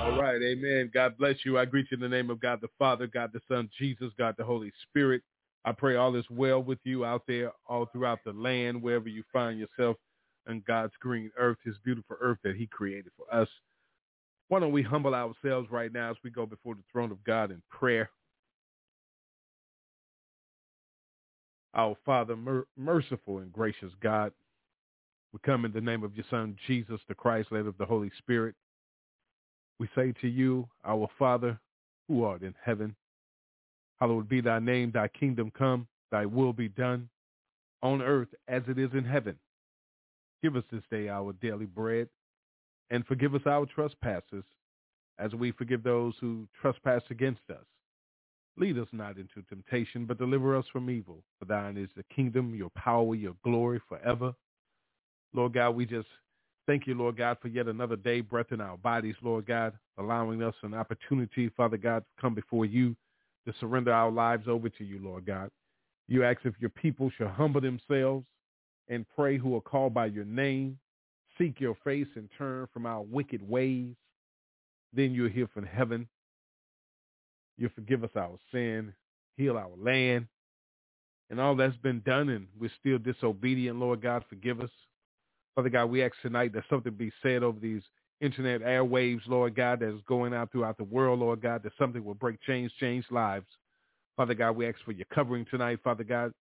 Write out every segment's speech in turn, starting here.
All right, amen. God bless you. I greet you in the name of God the Father, God the Son, Jesus, God the Holy Spirit. I pray all is well with you out there, all throughout the land, wherever you find yourself on God's green earth, his beautiful earth that he created for us. Why don't we humble ourselves right now as we go before the throne of God in prayer? Our Father, mer- merciful and gracious God, we come in the name of your Son, Jesus the Christ, led of the Holy Spirit. We say to you, our Father, who art in heaven, hallowed be thy name, thy kingdom come, thy will be done on earth as it is in heaven. Give us this day our daily bread and forgive us our trespasses as we forgive those who trespass against us. Lead us not into temptation, but deliver us from evil. For thine is the kingdom, your power, your glory forever. Lord God, we just thank you, Lord God, for yet another day, breath in our bodies, Lord God, allowing us an opportunity, Father God, to come before you, to surrender our lives over to you, Lord God. You ask if your people shall humble themselves and pray who are called by your name, seek your face and turn from our wicked ways. Then you'll hear from heaven. You'll forgive us our sin, heal our land. And all that's been done and we're still disobedient, Lord God, forgive us. Father God, we ask tonight that something be said over these internet airwaves, Lord God, that is going out throughout the world, Lord God, that something will break chains, change lives. Father God, we ask for your covering tonight, Father God.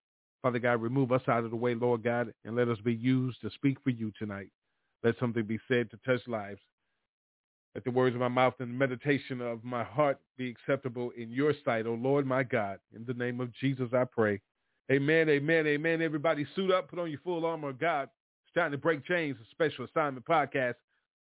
Father God, remove us out of the way, Lord God, and let us be used to speak for you tonight. Let something be said to touch lives. Let the words of my mouth and the meditation of my heart be acceptable in your sight, O Lord my God. In the name of Jesus, I pray. Amen, amen, amen. Everybody suit up, put on your full armor of God. Time to break chains, a special assignment podcast.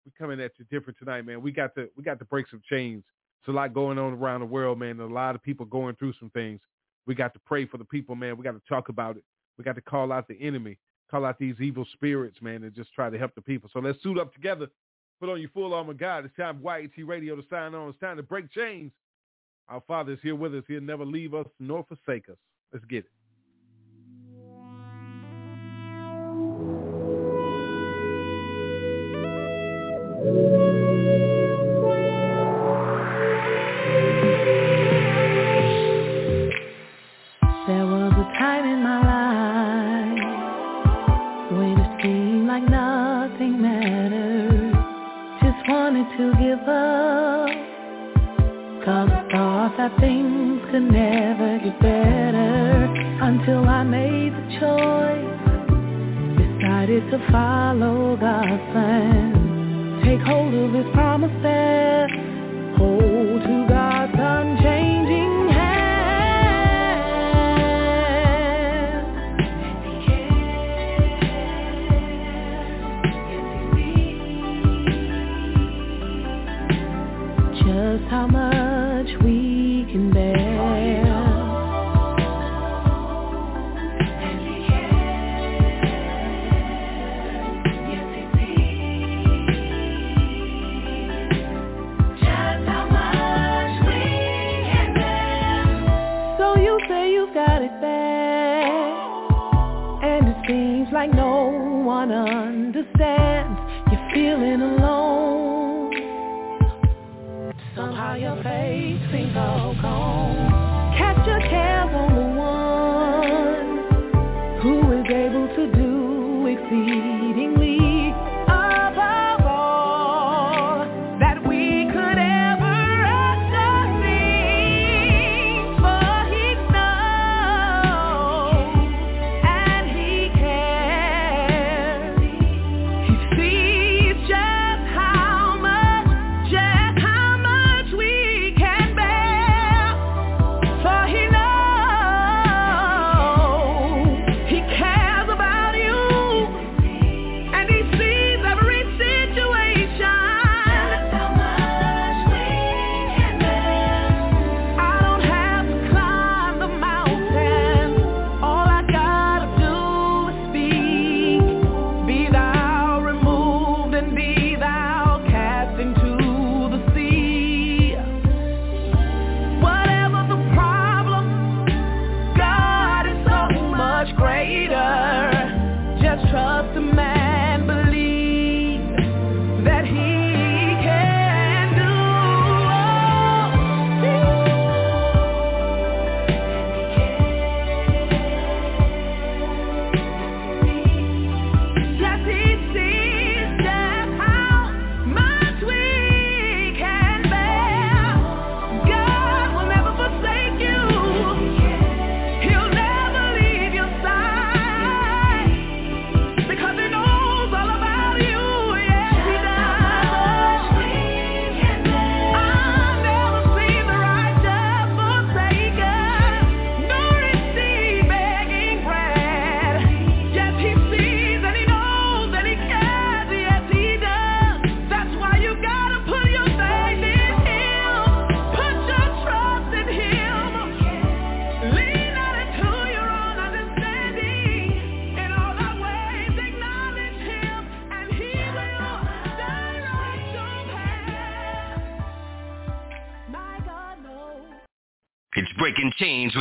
We're coming at you different tonight, man. We got to we got to break some chains. It's a lot going on around the world, man. A lot of people going through some things. We got to pray for the people, man. We got to talk about it. We got to call out the enemy, call out these evil spirits, man, and just try to help the people. So let's suit up together. Put on your full armor, God. It's time YAT Radio to sign on. It's time to break chains. Our Father is here with us. He'll never leave us nor forsake us. Let's get it.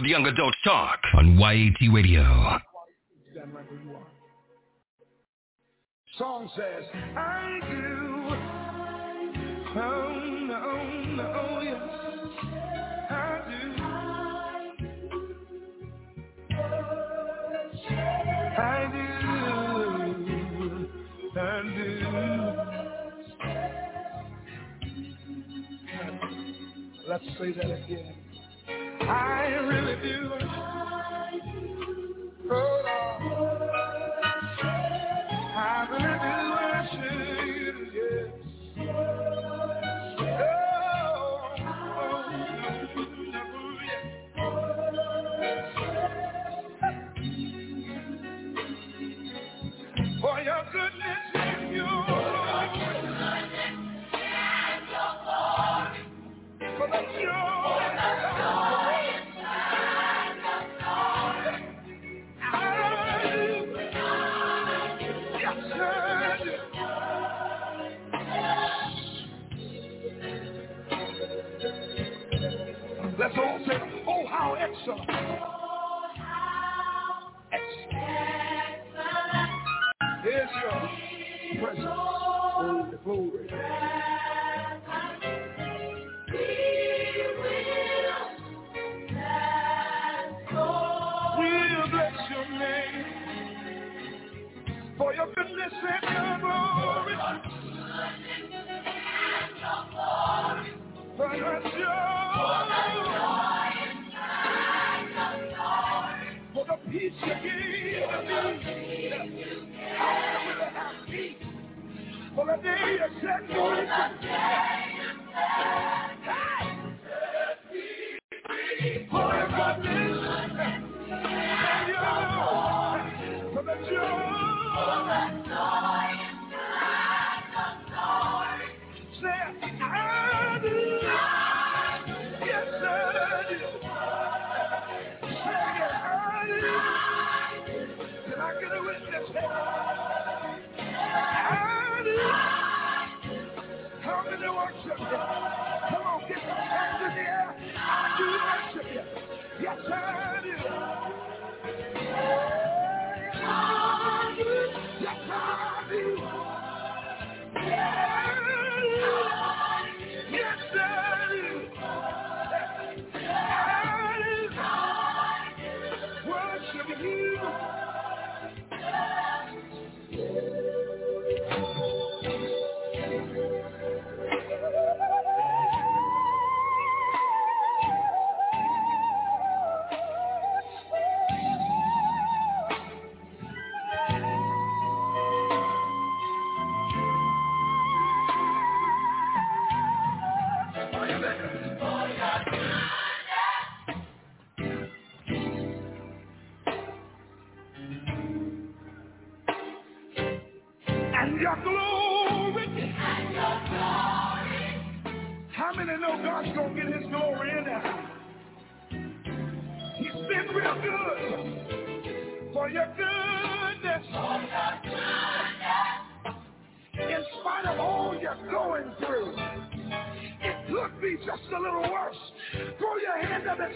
Young adults talk on YAT Radio. Song says, I do. Oh, no, no, yes. I do. I do. I do. Let's say that again. Really do. How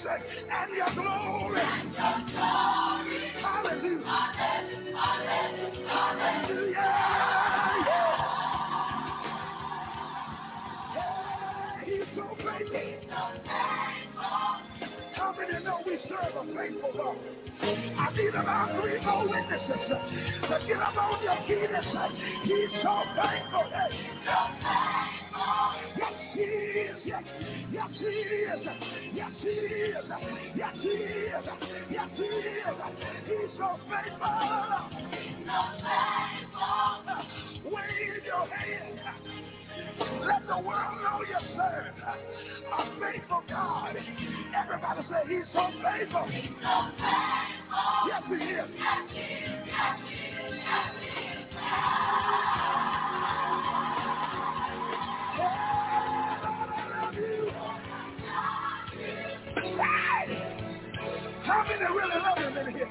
up and say, and your glory. Hallelujah. Hallelujah. Yeah, He's so faithful. How many know we serve a faithful God? I need about three more witnesses to get up on your feet and say, He's so faithful. Yes, He is. Yes, yes, He is. Yes, He is. Yes, He is. Yes, He is. He's so faithful. Wave your hand. Let the world know you serve a faithful God. Everybody say he's so faithful. Yes, he is. How many really love him in here?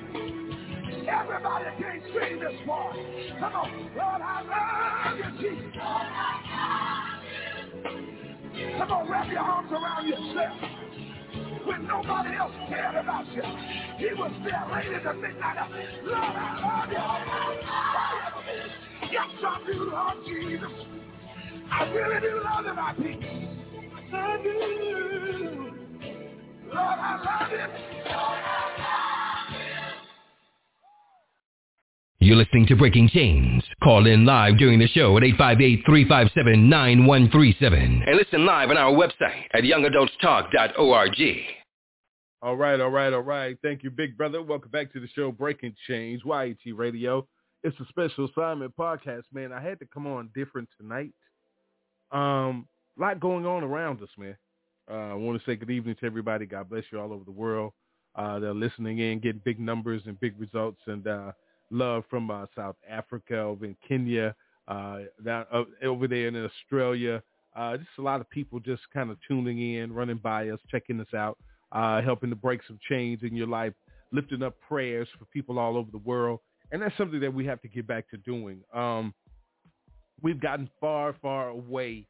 Everybody can't sing this part. Come on. Lord, I love you, Jesus. Come on, wrap your arms around yourself. when nobody else cared about you. He was there late in the midnight. Lord, I love you. Yes, I do love Jesus. I really do love him, I think. I do. Lord, I love you. You're listening to Breaking Chains. Call in live during the show at 858-357-9137. And listen live on our website at youngadultstalk.org. All right, all right, all right. Thank you, big brother. Welcome back to the show, Breaking Chains, YAT Radio. It's a special assignment podcast, man. I had to come on different tonight. Um, a lot going on around us, man. Uh, I want to say good evening to everybody. God bless you all over the world. Uh, they're listening in, getting big numbers and big results, and uh, love from uh, South Africa, over in Kenya, uh, down uh, over there in Australia. Just a lot of people just kind of tuning in, running by us, checking us out, helping to break some chains in your life, lifting up prayers for people all over the world. And that's something that we have to get back to doing. Um, we've gotten far, far away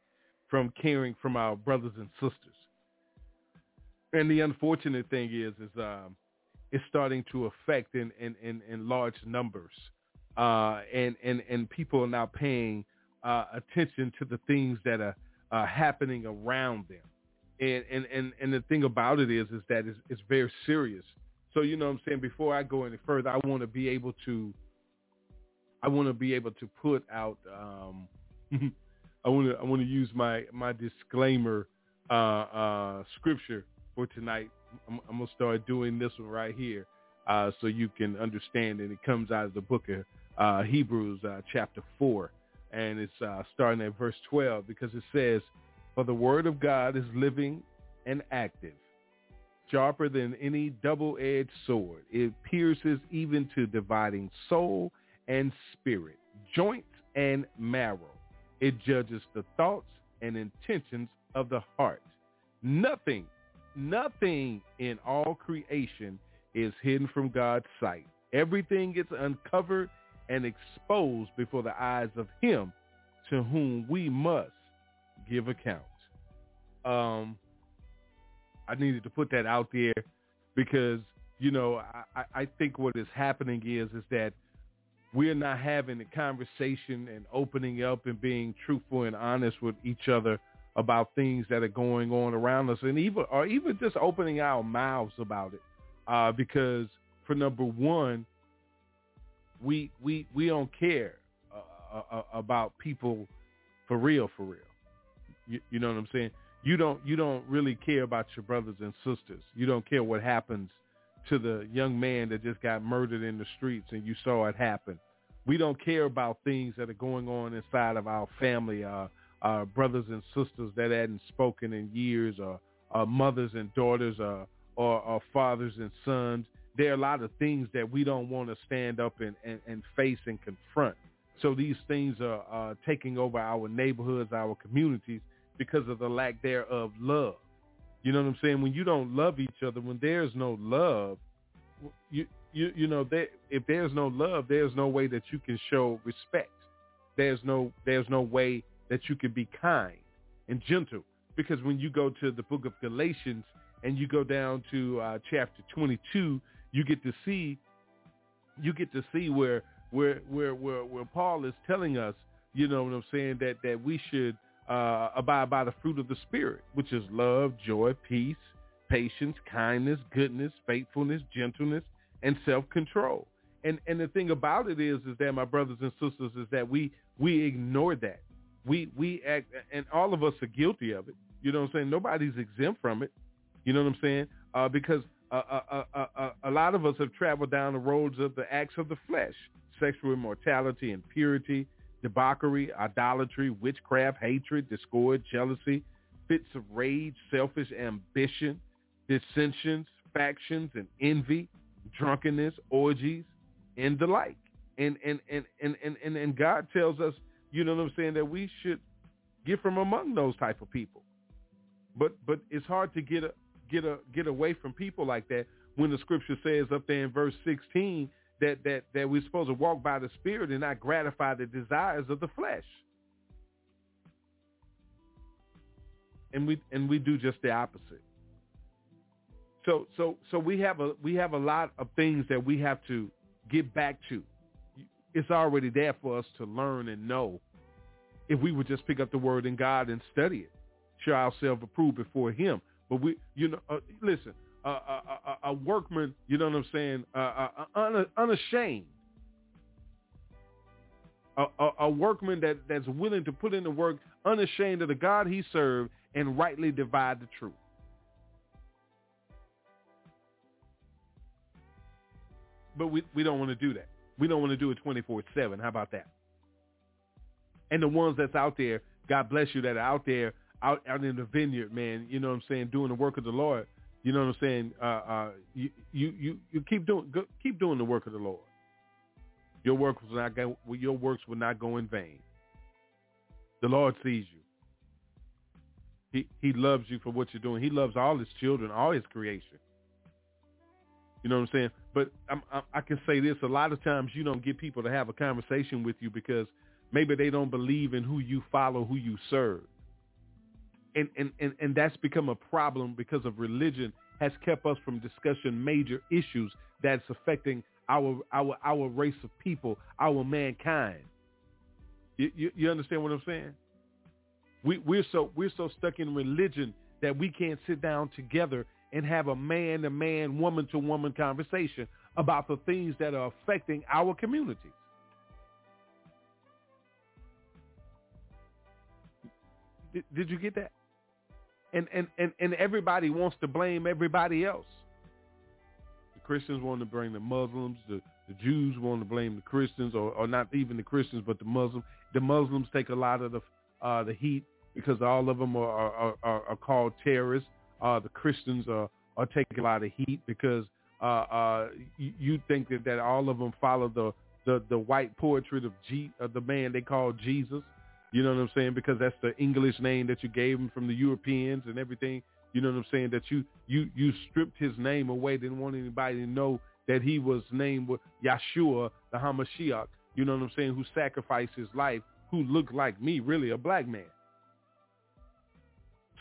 from caring from our brothers and sisters. And the unfortunate thing is, is um, is starting to affect in, in, in, in large numbers. Uh, and, and, and people are now paying uh, attention to the things that are uh, happening around them. And, and, and, and the thing about it is, is that it's, it's very serious. So, you know what I'm saying? Before I go any further, I want to be able to, I want to be able to put out, um, I want to, I want to use my, my disclaimer, uh, uh, scripture for tonight I'm, I'm gonna start doing this one right here, uh, so you can understand. And it comes out of the book of uh, Hebrews, uh, chapter four, and it's uh, starting at verse 12 because it says, "For the word of God is living and active, sharper than any double-edged sword. It pierces even to dividing soul and spirit, joints and marrow. It judges the thoughts and intentions of the heart. Nothing nothing in all creation is hidden from God's sight. Everything gets uncovered and exposed before the eyes of him to whom we must give account. Um, I needed to put that out there because, you know, I, I think what is happening is, is that we're not having a conversation and opening up and being truthful and honest with each other about things that are going on around us and even or even just opening our mouths about it. Uh, because for number one we we we don't care uh, uh, uh, about people for real for real. You, you know what i'm saying? You don't you don't really care about your brothers and sisters. You don't care what happens to the young man that just got murdered in the streets and you saw it happen. We don't care about things that are going on inside of our family uh uh, brothers and sisters that hadn't spoken in years, or, mothers and daughters, or, or, or, fathers and sons. There are a lot of things that we don't want to stand up and, and, and face and confront. So these things are uh, taking over our neighborhoods, our communities, because of the lack there of love. You know what I'm saying? When you don't love each other, when there's no love, you you you know that if there's no love, there's no way that you can show respect. There's no there's no way that you can be kind and gentle. Because when you go to the book of Galatians and you go down to uh, chapter 22, you get to see you get to see where where where where, where Paul is telling us, you know what I'm saying, that that we should uh, abide by the fruit of the spirit, which is love, joy, peace, patience, kindness, goodness, faithfulness, gentleness, and self-control. And and the thing about it is, is that my brothers and sisters, is that we we ignore that we we act, and all of us are guilty of it. You know what I'm saying? Nobody's exempt from it. You know what I'm saying? Uh, because uh, uh, uh, uh, a lot of us have traveled down the roads of the acts of the flesh, sexual immortality, impurity, debauchery, idolatry, witchcraft, hatred, discord, jealousy, fits of rage, selfish ambition, dissensions, factions, and envy, drunkenness, orgies, and the like. And and and and and and God tells us you know what I'm saying, that we should get from among those type of people. But but it's hard to get a, get a, get away from people like that when the scripture says up there in verse 16 that that that we're supposed to walk by the spirit and not gratify the desires of the flesh. And we and we do just the opposite. So so so we have a we have a lot of things that we have to get back to. It's already there for us to learn and know if we would just pick up the word in God and study it, show ourselves approved before him. But we, you know, uh, listen, uh, a, workman, you know what I'm saying, unashamed. A, a, a, workman that, that's willing to put in the work, unashamed of the God he served, and rightly divide the truth. But we, we don't want to do that. We don't want to do it 24-7. How about that? And the ones that's out there, God bless you, that are out there, out, out in the vineyard, man, you know what I'm saying, doing the work of the Lord. You know what I'm saying? Uh, uh, you, you, you, you keep doing, go, keep doing the work of the Lord. Your work will not go, your works will not go in vain. The Lord sees you. He, he loves you for what you're doing. He loves all his children, all his creation. You know what I'm saying? But I'm, I'm, I can say this: a lot of times you don't get people to have a conversation with you because maybe they don't believe in who you follow, who you serve, and and and, and that's become a problem because of religion has kept us from discussing major issues that's affecting our our our race of people, our mankind. You, you, you understand what I'm saying? We we're so we're so stuck in religion that we can't sit down together and have a man-to-man, woman-to-woman conversation about the things that are affecting our communities. Did, did you get that? And, and, and, and everybody wants to blame everybody else. The Christians want to blame the Muslims. The, the Jews want to blame the Christians, or, or not even the Christians, but the Muslims. The Muslims take a lot of the uh, the heat because all of them are, are, are, are called terrorists uh, the Christians are, are taking a lot of heat because uh, uh, you, think that, that all of them follow the, the, the white portrait of, G, of the man they call Jesus. You know what I'm saying? Because that's the English name that you gave him from the Europeans and everything. You know what I'm saying? That you you you stripped his name away. Didn't want anybody to know that he was named Yeshua, the Hamashiach. You know what I'm saying? Who sacrificed his life, who looked like me, really a black man.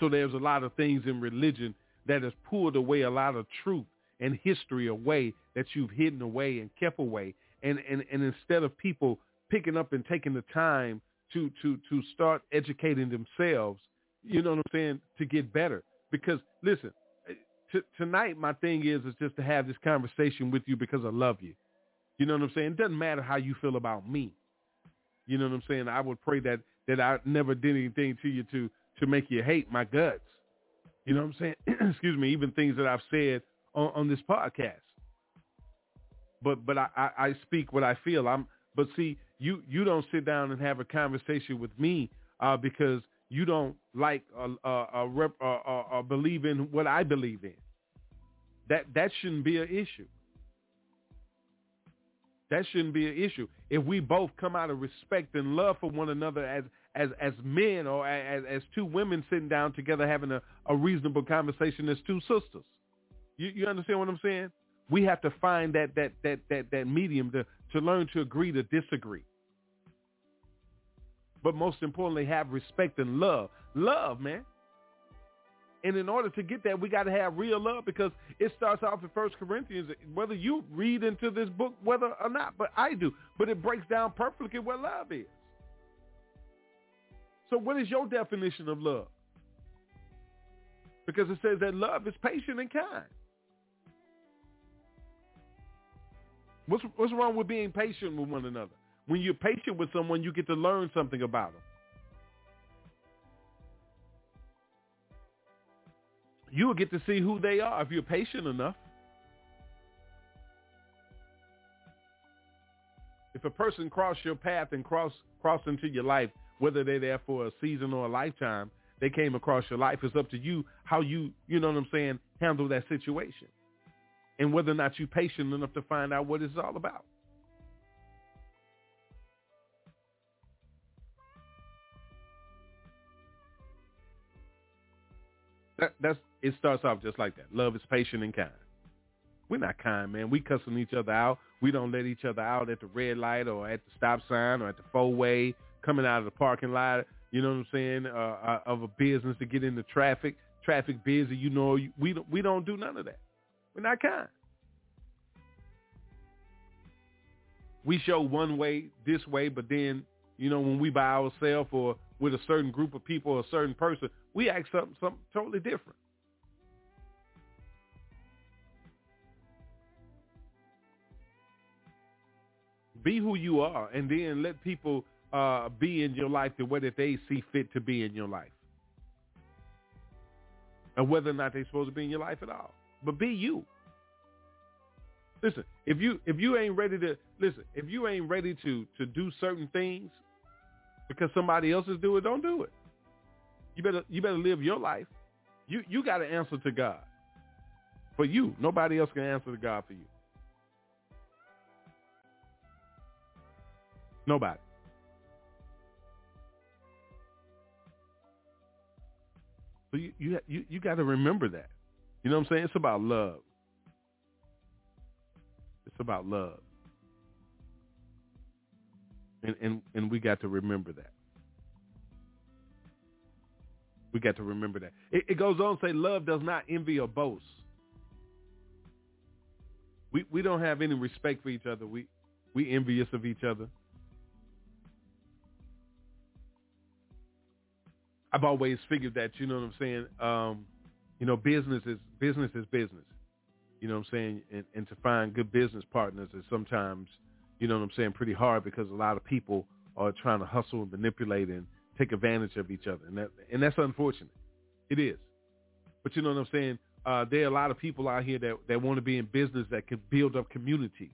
So there's a lot of things in religion that has pulled away a lot of truth and history away that you've hidden away and kept away. And, and, and instead of people picking up and taking the time to, to, to start educating themselves, you know what I'm saying, to get better. Because listen, t- tonight my thing is is just to have this conversation with you because I love you. You know what I'm saying? It doesn't matter how you feel about me. You know what I'm saying? I would pray that that I never did anything to you to to make you hate my guts. You know what I'm saying? Excuse me, even things that I've said on, on this podcast. But but I, I, I speak what I feel. I'm but see, you you don't sit down and have a conversation with me uh, because you don't like or uh, uh, rep, uh, believe in what I believe in. That that shouldn't be an issue. That shouldn't be an issue. If we both come out of respect and love for one another as as as men or as as two women sitting down together having a, a reasonable conversation as two sisters. You you understand what I'm saying? We have to find that that that that that medium to to learn to agree to disagree. But most importantly, have respect and love. Love, man. And in order to get that, we got to have real love because it starts off in First Corinthians, whether you read into this book, whether or not, but I do. But it breaks down perfectly what love is. So what is your definition of love? Because it says that love is patient and kind. What's, what's wrong with being patient with one another? When you're patient with someone, you get to learn something about them. You will get to see who they are if you're patient enough. If a person cross your path and cross cross into your life whether they're there for a season or a lifetime, they came across your life. It's up to you how you, you know what I'm saying, handle that situation. And whether or not you're patient enough to find out what it's all about. That, that's it starts off just like that. Love is patient and kind. We're not kind, man. We cussing each other out. We don't let each other out at the red light or at the stop sign or at the four way coming out of the parking lot, you know what I'm saying, uh, uh, of a business to get into traffic, traffic busy, you know, we don't, we don't do none of that. We're not kind. We show one way, this way, but then, you know, when we by ourselves or with a certain group of people or a certain person, we act something, something totally different. Be who you are, and then let people uh, be in your life the way that they see fit to be in your life, and whether or not they're supposed to be in your life at all. But be you. Listen, if you if you ain't ready to listen, if you ain't ready to to do certain things because somebody else is doing it, don't do it. You better you better live your life. You you got to answer to God for you. Nobody else can answer to God for you. Nobody. So you you you, you got to remember that. You know what I'm saying? It's about love. It's about love. And and and we got to remember that. We got to remember that. It, it goes on to say love does not envy or boast. We we don't have any respect for each other. We we envious of each other. I've always figured that, you know what I'm saying? Um, you know, business is business is business. You know what I'm saying? And, and to find good business partners is sometimes, you know what I'm saying, pretty hard because a lot of people are trying to hustle and manipulate and take advantage of each other. And that and that's unfortunate. It is. But you know what I'm saying? Uh, there are a lot of people out here that, that want to be in business that can build up communities.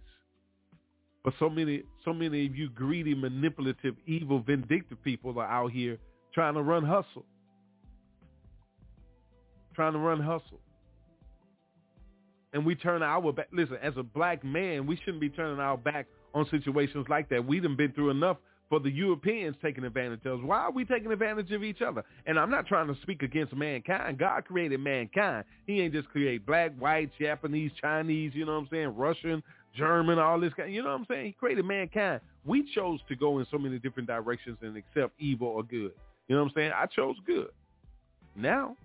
But so many so many of you greedy, manipulative, evil, vindictive people are out here trying to run hustle. Trying to run hustle. And we turn our back. Listen, as a black man, we shouldn't be turning our back on situations like that. We done been through enough for the Europeans taking advantage of us. Why are we taking advantage of each other? And I'm not trying to speak against mankind. God created mankind. He ain't just create black, white, Japanese, Chinese, you know what I'm saying, Russian, German, all this kind. You know what I'm saying? He created mankind. We chose to go in so many different directions and accept evil or good. You know what I'm saying? I chose good. Now,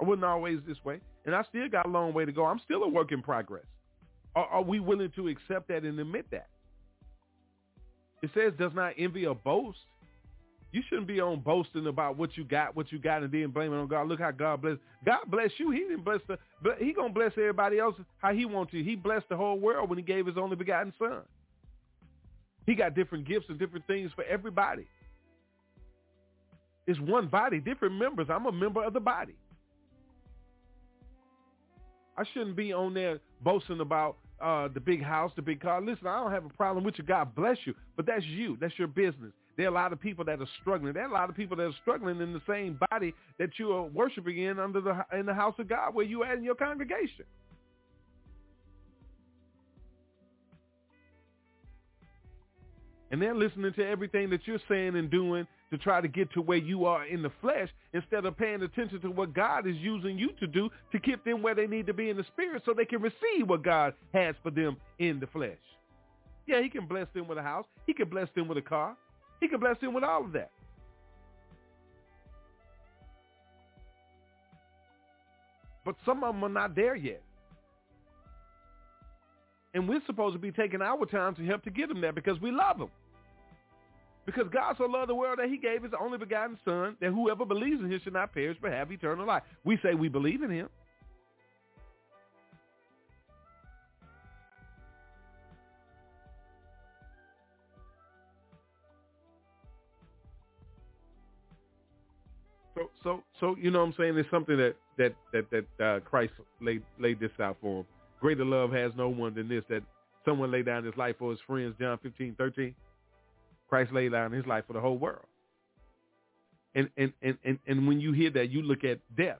I wasn't always this way, and I still got a long way to go. I'm still a work in progress. Are, are we willing to accept that and admit that? It says does not envy or boast. You shouldn't be on boasting about what you got, what you got, and then blaming on God. Look how God bless. God bless you. He didn't bless the, but he gonna bless everybody else how he wants to. He blessed the whole world when he gave his only begotten son. He got different gifts and different things for everybody. It's one body, different members. I'm a member of the body. I shouldn't be on there boasting about uh, the big house, the big car. Listen, I don't have a problem with you. God bless you. But that's you. That's your business. There are a lot of people that are struggling. There are a lot of people that are struggling in the same body that you are worshiping in under the in the house of God where you are in your congregation. And they're listening to everything that you're saying and doing to try to get to where you are in the flesh instead of paying attention to what God is using you to do to keep them where they need to be in the spirit so they can receive what God has for them in the flesh. Yeah, he can bless them with a house. He can bless them with a car. He can bless them with all of that. But some of them are not there yet. And we're supposed to be taking our time to help to get them there because we love them. Because God so loved the world that he gave his only begotten son that whoever believes in him should not perish but have eternal life. We say we believe in him. So, so, so, you know what I'm saying? It's something that, that, that, that uh, Christ laid, laid this out for him. Greater love has no one than this, that someone laid down his life for his friends, John 15, 13. Christ laid down his life for the whole world. And, and, and, and, and when you hear that, you look at death.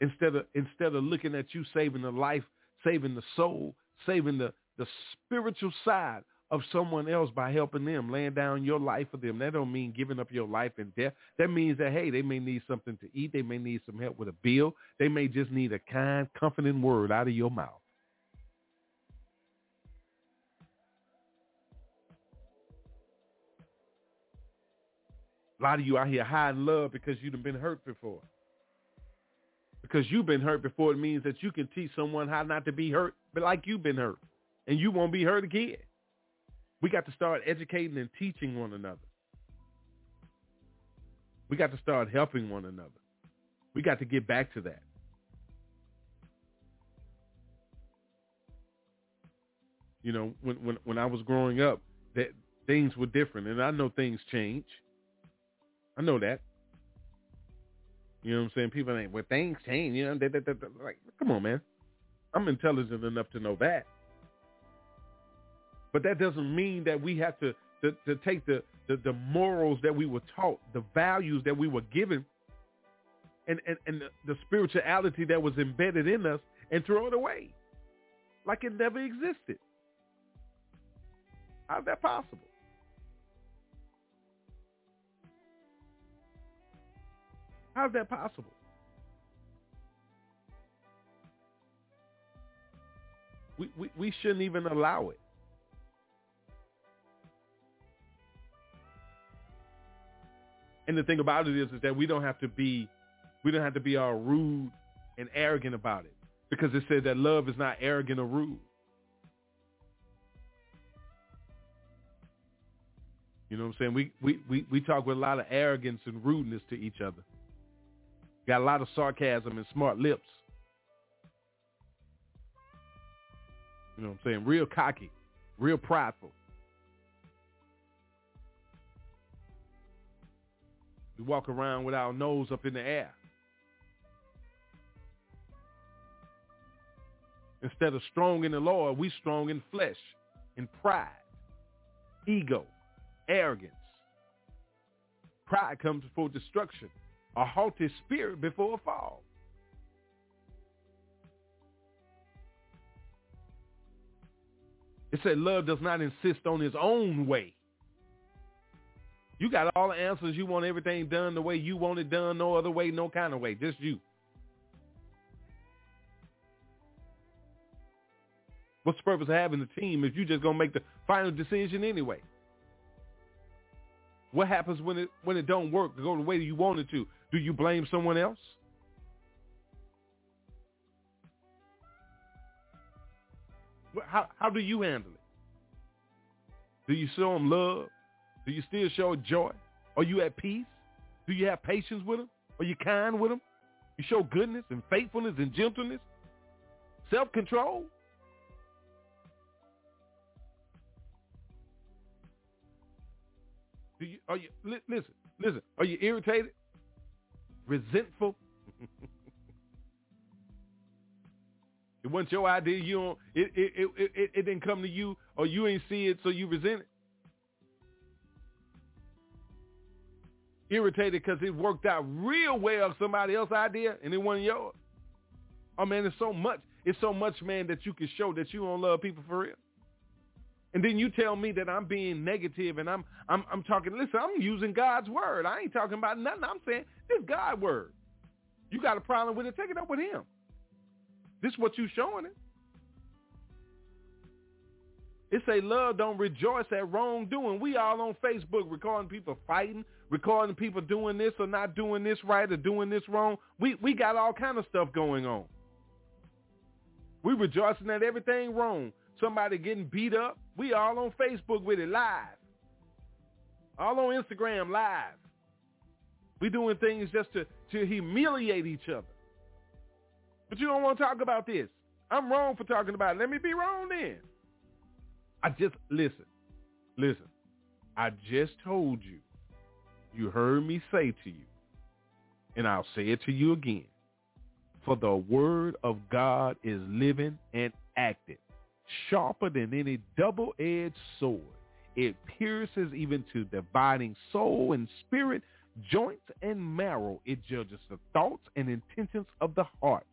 Instead of, instead of looking at you saving the life, saving the soul, saving the, the spiritual side of someone else by helping them, laying down your life for them. That don't mean giving up your life and death. That means that, hey, they may need something to eat. They may need some help with a bill. They may just need a kind, comforting word out of your mouth. A lot of you out here hiding love because you've been hurt before. because you've been hurt before, it means that you can teach someone how not to be hurt, but like you've been hurt, and you won't be hurt again. We got to start educating and teaching one another. We got to start helping one another. We got to get back to that. You know, when when when I was growing up, that things were different, and I know things change. I know that. You know what I'm saying? People ain't well things change. You know, they, they, they, like come on, man. I'm intelligent enough to know that. But that doesn't mean that we have to to, to take the, the the morals that we were taught, the values that we were given, and and, and the, the spirituality that was embedded in us, and throw it away, like it never existed. How's that possible? How's that possible? We, we, we shouldn't even allow it. And the thing about it is, is that we don't have to be, we don't have to be all rude and arrogant about it, because it said that love is not arrogant or rude. You know what I'm saying? We, we, we, we talk with a lot of arrogance and rudeness to each other. Got a lot of sarcasm and smart lips. You know what I'm saying? Real cocky, real prideful. We walk around with our nose up in the air. Instead of strong in the Lord, we strong in flesh, in pride, ego, arrogance. Pride comes before destruction. A haughty spirit before a fall. It said love does not insist on his own way. You got all the answers. You want everything done the way you want it done, no other way, no kind of way, just you. What's the purpose of having a team if you're just gonna make the final decision anyway? What happens when it when it don't work go the way you want it to? Do you blame someone else? How how do you handle it? Do you show them love? Do you still show joy? Are you at peace? Do you have patience with them? Are you kind with them? You show goodness and faithfulness and gentleness, self-control. Do you are you li- listen? Listen. Are you irritated? Resentful? it wasn't your idea. You don't. It it, it it it didn't come to you, or you ain't see it, so you resent it. Irritated because it worked out real well somebody else's idea and it wasn't yours. Oh man, it's so much. It's so much, man, that you can show that you don't love people for real. And then you tell me that I'm being negative and I'm I'm I'm talking listen, I'm using God's word. I ain't talking about nothing. I'm saying this God word. You got a problem with it, take it up with him. This is what you showing it. It say love don't rejoice at wrongdoing. We all on Facebook recording people fighting, recording people doing this or not doing this right or doing this wrong. We we got all kind of stuff going on. We rejoicing at everything wrong. Somebody getting beat up. We all on Facebook with it live. All on Instagram live. We doing things just to, to humiliate each other. But you don't want to talk about this. I'm wrong for talking about it. Let me be wrong then. I just, listen, listen. I just told you. You heard me say to you, and I'll say it to you again. For the word of God is living and active, sharper than any double-edged sword. It pierces even to dividing soul and spirit, joints and marrow. It judges the thoughts and intentions of the heart.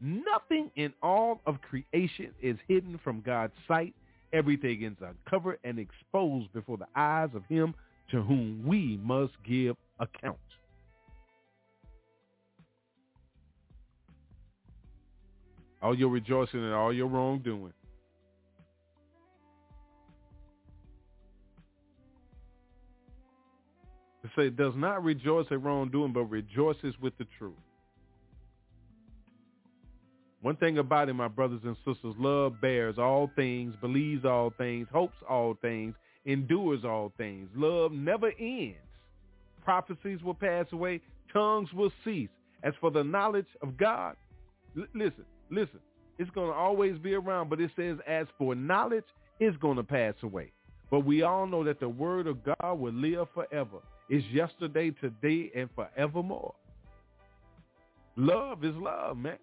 Nothing in all of creation is hidden from God's sight. Everything is uncovered and exposed before the eyes of him to whom we must give account. All your rejoicing and all your wrongdoing. Say, does not rejoice at wrongdoing, but rejoices with the truth. One thing about it, my brothers and sisters, love bears all things, believes all things, hopes all things, endures all things. Love never ends. Prophecies will pass away. Tongues will cease. As for the knowledge of God, l- listen, listen. It's going to always be around, but it says as for knowledge, it's going to pass away. But we all know that the word of God will live forever. It's yesterday, today, and forevermore. Love is love, man.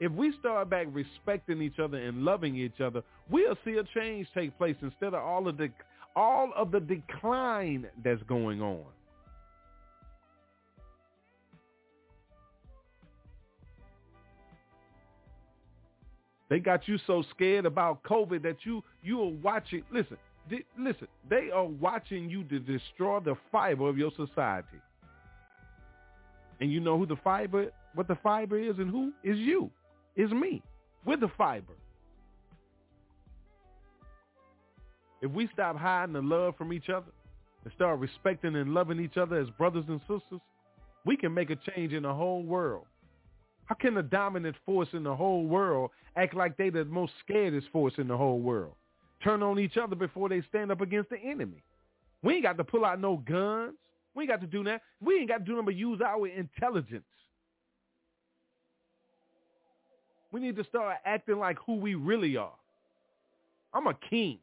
If we start back respecting each other and loving each other, we'll see a change take place instead of all of the all of the decline that's going on. They got you so scared about COVID that you you are watching. Listen, di- listen. They are watching you to destroy the fiber of your society. And you know who the fiber, what the fiber is, and who is you, is me. We're the fiber. If we stop hiding the love from each other and start respecting and loving each other as brothers and sisters, we can make a change in the whole world. How can the dominant force in the whole world act like they the most scaredest force in the whole world? Turn on each other before they stand up against the enemy. We ain't got to pull out no guns. We ain't got to do that. We ain't got to do nothing but use our intelligence. We need to start acting like who we really are. I'm a king.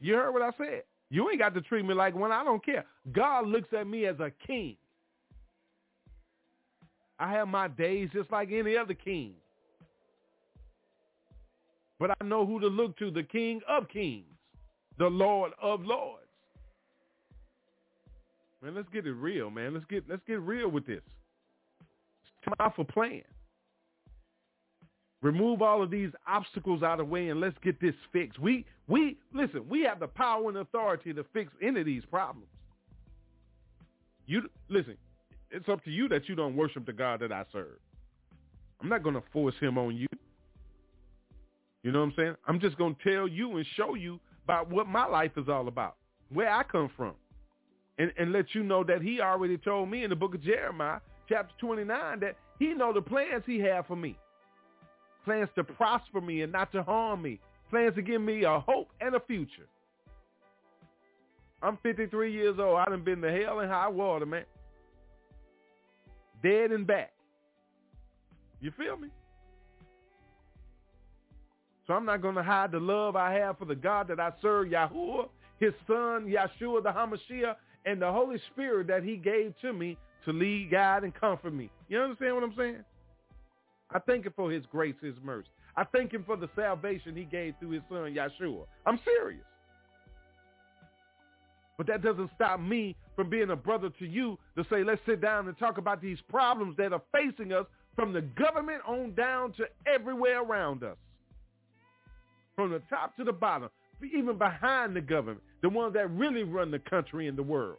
You heard what I said. You ain't got to treat me like one. I don't care. God looks at me as a king. I have my days just like any other king. But I know who to look to, the King of Kings, the Lord of Lords. Man, let's get it real, man. Let's get let's get real with this. It's time for playing. Remove all of these obstacles out of the way and let's get this fixed. We we listen, we have the power and authority to fix any of these problems. You listen, it's up to you that you don't worship the God that I serve. I'm not going to force him on you. You know what I'm saying? I'm just going to tell you and show you about what my life is all about, where I come from, and, and let you know that he already told me in the book of Jeremiah, chapter 29, that he know the plans he had for me. Plans to prosper me and not to harm me. Plans to give me a hope and a future. I'm 53 years old. I done been to hell and high water, man dead and back. You feel me? So I'm not going to hide the love I have for the God that I serve, Yahuwah, his son, Yeshua, the Hamashiach, and the Holy Spirit that he gave to me to lead, guide, and comfort me. You understand what I'm saying? I thank him for his grace, his mercy. I thank him for the salvation he gave through his son, Yeshua. I'm serious. But that doesn't stop me from being a brother to you to say, let's sit down and talk about these problems that are facing us from the government on down to everywhere around us. From the top to the bottom, even behind the government, the ones that really run the country and the world.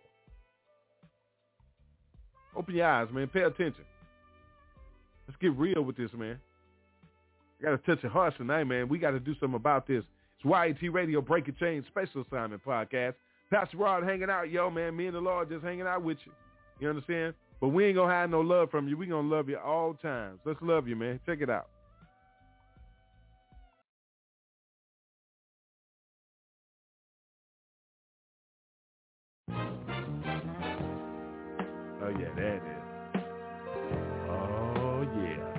Open your eyes, man. Pay attention. Let's get real with this, man. I got to touch your hearts tonight, man. We got to do something about this. It's YAT Radio Breaking Chain Special Assignment Podcast. Pastor Rod hanging out, yo, man. Me and the Lord just hanging out with you. You understand? But we ain't going to hide no love from you. we going to love you all times. Let's love you, man. Check it out. Yeah, that is. Oh, yeah.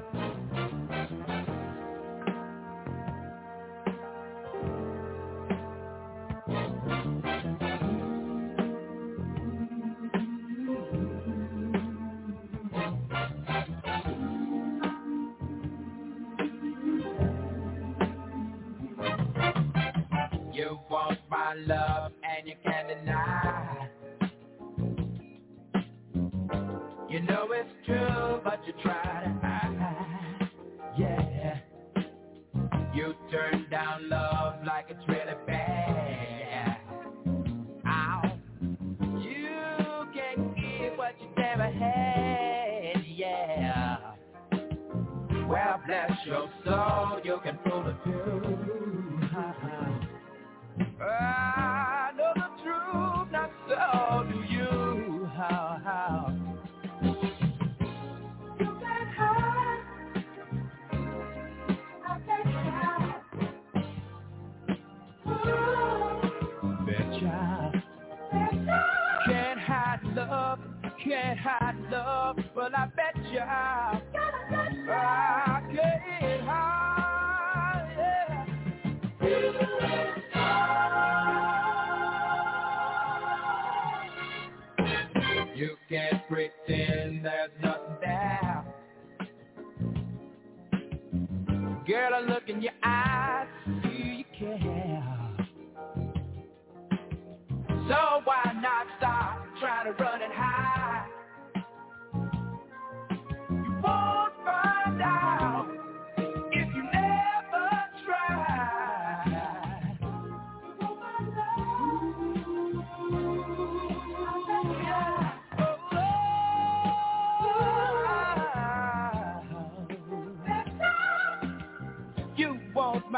You want my love and you can't deny. True, but you try to hide. Yeah. You turn down love like it's really bad. Ow. You can't give what you never had. Yeah. Well, bless your soul, you can pull the truth. Can't hide love, but I bet you I,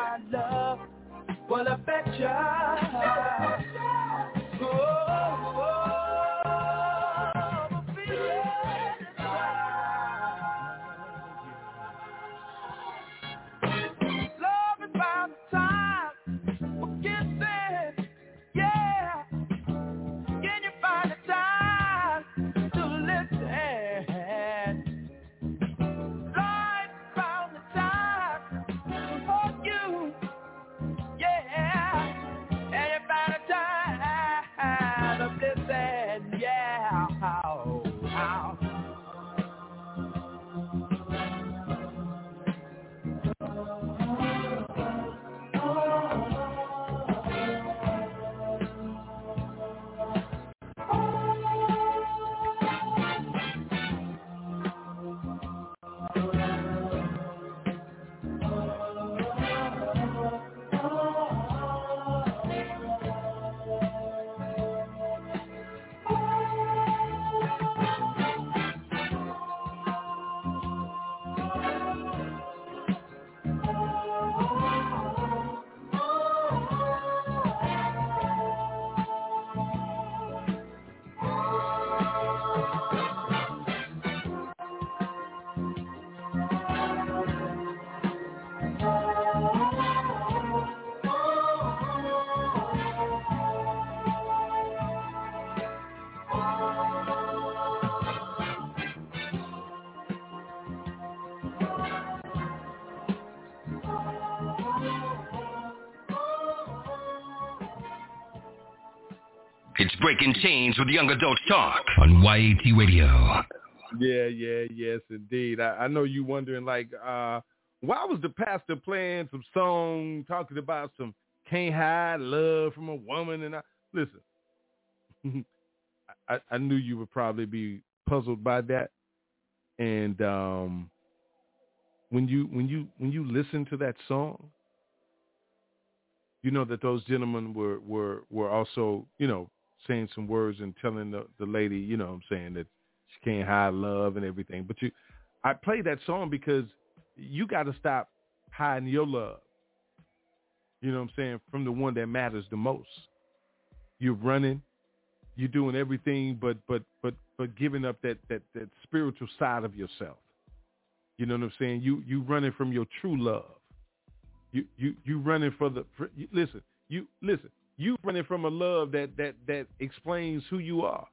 my love? Well, I bet Breaking Chains with Young Adult Talk on YAT Radio. Yeah, yeah, yes, indeed. I, I know you wondering, like, uh, why was the pastor playing some song talking about some can't hide love from a woman? And I listen, I, I knew you would probably be puzzled by that. And um, when you when you when you listen to that song, you know that those gentlemen were were were also you know saying some words and telling the, the lady, you know what I'm saying, that she can't hide love and everything. But you I play that song because you gotta stop hiding your love. You know what I'm saying, from the one that matters the most. You're running, you're doing everything but but but but giving up that that that spiritual side of yourself. You know what I'm saying? You you running from your true love. You you you running for the for, listen. You listen. You running from a love that that that explains who you are.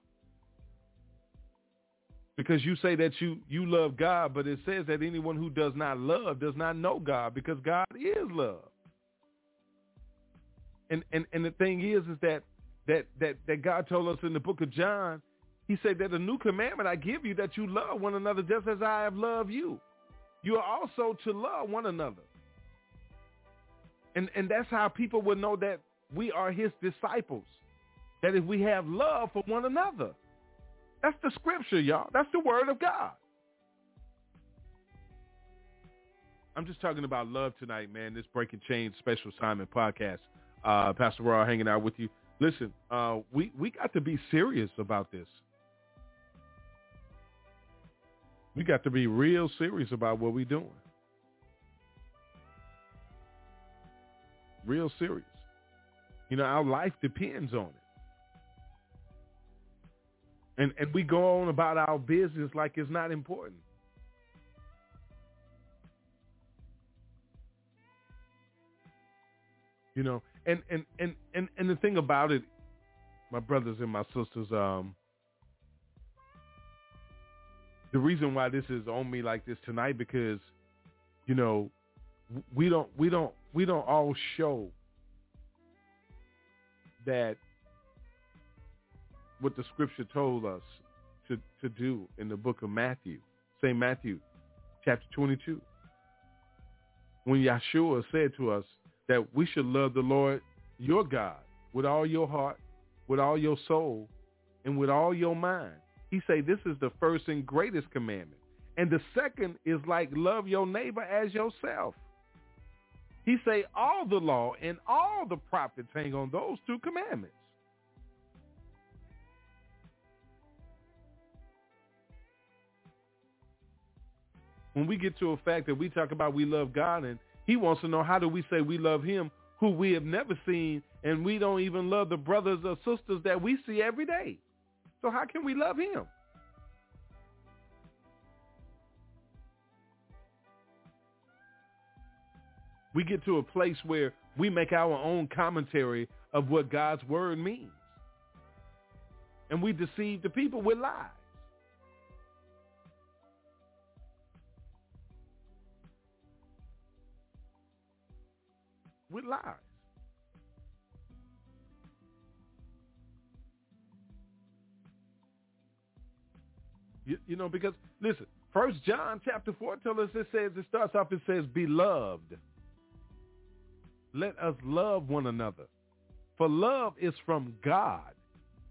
Because you say that you you love God, but it says that anyone who does not love does not know God because God is love. And and and the thing is is that that that that God told us in the book of John, he said that a new commandment I give you that you love one another just as I have loved you. You are also to love one another. And and that's how people will know that we are his disciples. That if we have love for one another. That's the scripture, y'all. That's the word of God. I'm just talking about love tonight, man. This Breaking Chains special Assignment podcast. Uh, Pastor Rod hanging out with you. Listen, uh, we, we got to be serious about this. We got to be real serious about what we're doing. Real serious. You know, our life depends on it. And and we go on about our business like it's not important. You know, and and and and, and the thing about it, my brothers and my sisters, um, the reason why this is on me like this tonight because, you know, we don't we don't we don't all show that what the scripture told us to, to do in the book of Matthew, St. Matthew, chapter 22. When Yeshua said to us that we should love the Lord your God with all your heart, with all your soul, and with all your mind. He say this is the first and greatest commandment. And the second is like love your neighbor as yourself. He say all the law and all the prophets hang on those two commandments. When we get to a fact that we talk about we love God and he wants to know how do we say we love him who we have never seen and we don't even love the brothers or sisters that we see every day. So how can we love him? We get to a place where we make our own commentary of what God's word means. And we deceive the people with lies. With lies. You, you know, because listen, First John chapter four tells us it says it starts off. It says, "Beloved." Let us love one another. For love is from God,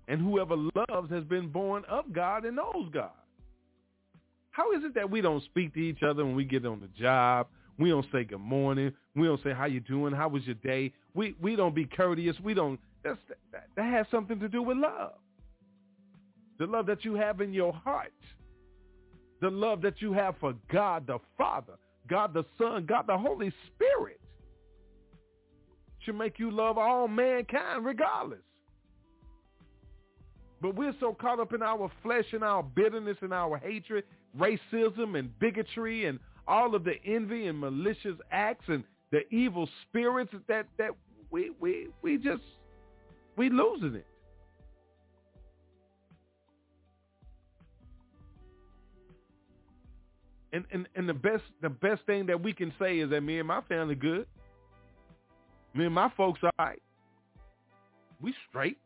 and whoever loves has been born of God and knows God. How is it that we don't speak to each other when we get on the job? We don't say good morning. We don't say how you doing. How was your day? We we don't be courteous. We don't. That's, that, that has something to do with love. The love that you have in your heart. The love that you have for God the Father, God the Son, God the Holy Spirit should make you love all mankind regardless. But we're so caught up in our flesh and our bitterness and our hatred, racism and bigotry and all of the envy and malicious acts and the evil spirits that, that we, we, we just, we losing it. And, and, and the best the best thing that we can say is that me and my family good. Me and my folks all right. We straight.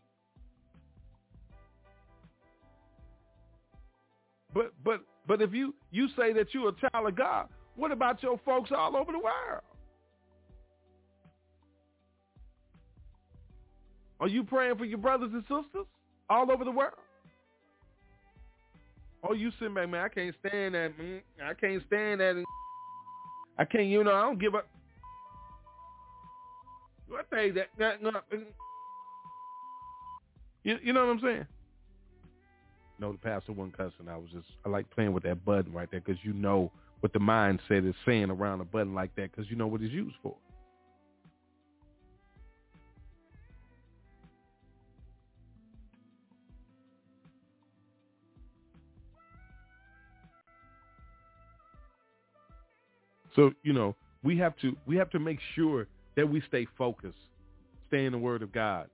But but but if you you say that you're a child of God, what about your folks all over the world? Are you praying for your brothers and sisters all over the world? Oh, you sitting back, man. I can't stand that. Man. I can't stand that. I can't. You know, I don't give up. I say that, that no, you, you know what I'm saying? No, the pastor wasn't cussing. I was just I like playing with that button right there because you know what the mindset is saying around a button like that because you know what it's used for. So you know we have to we have to make sure that we stay focused, stay in the Word of God.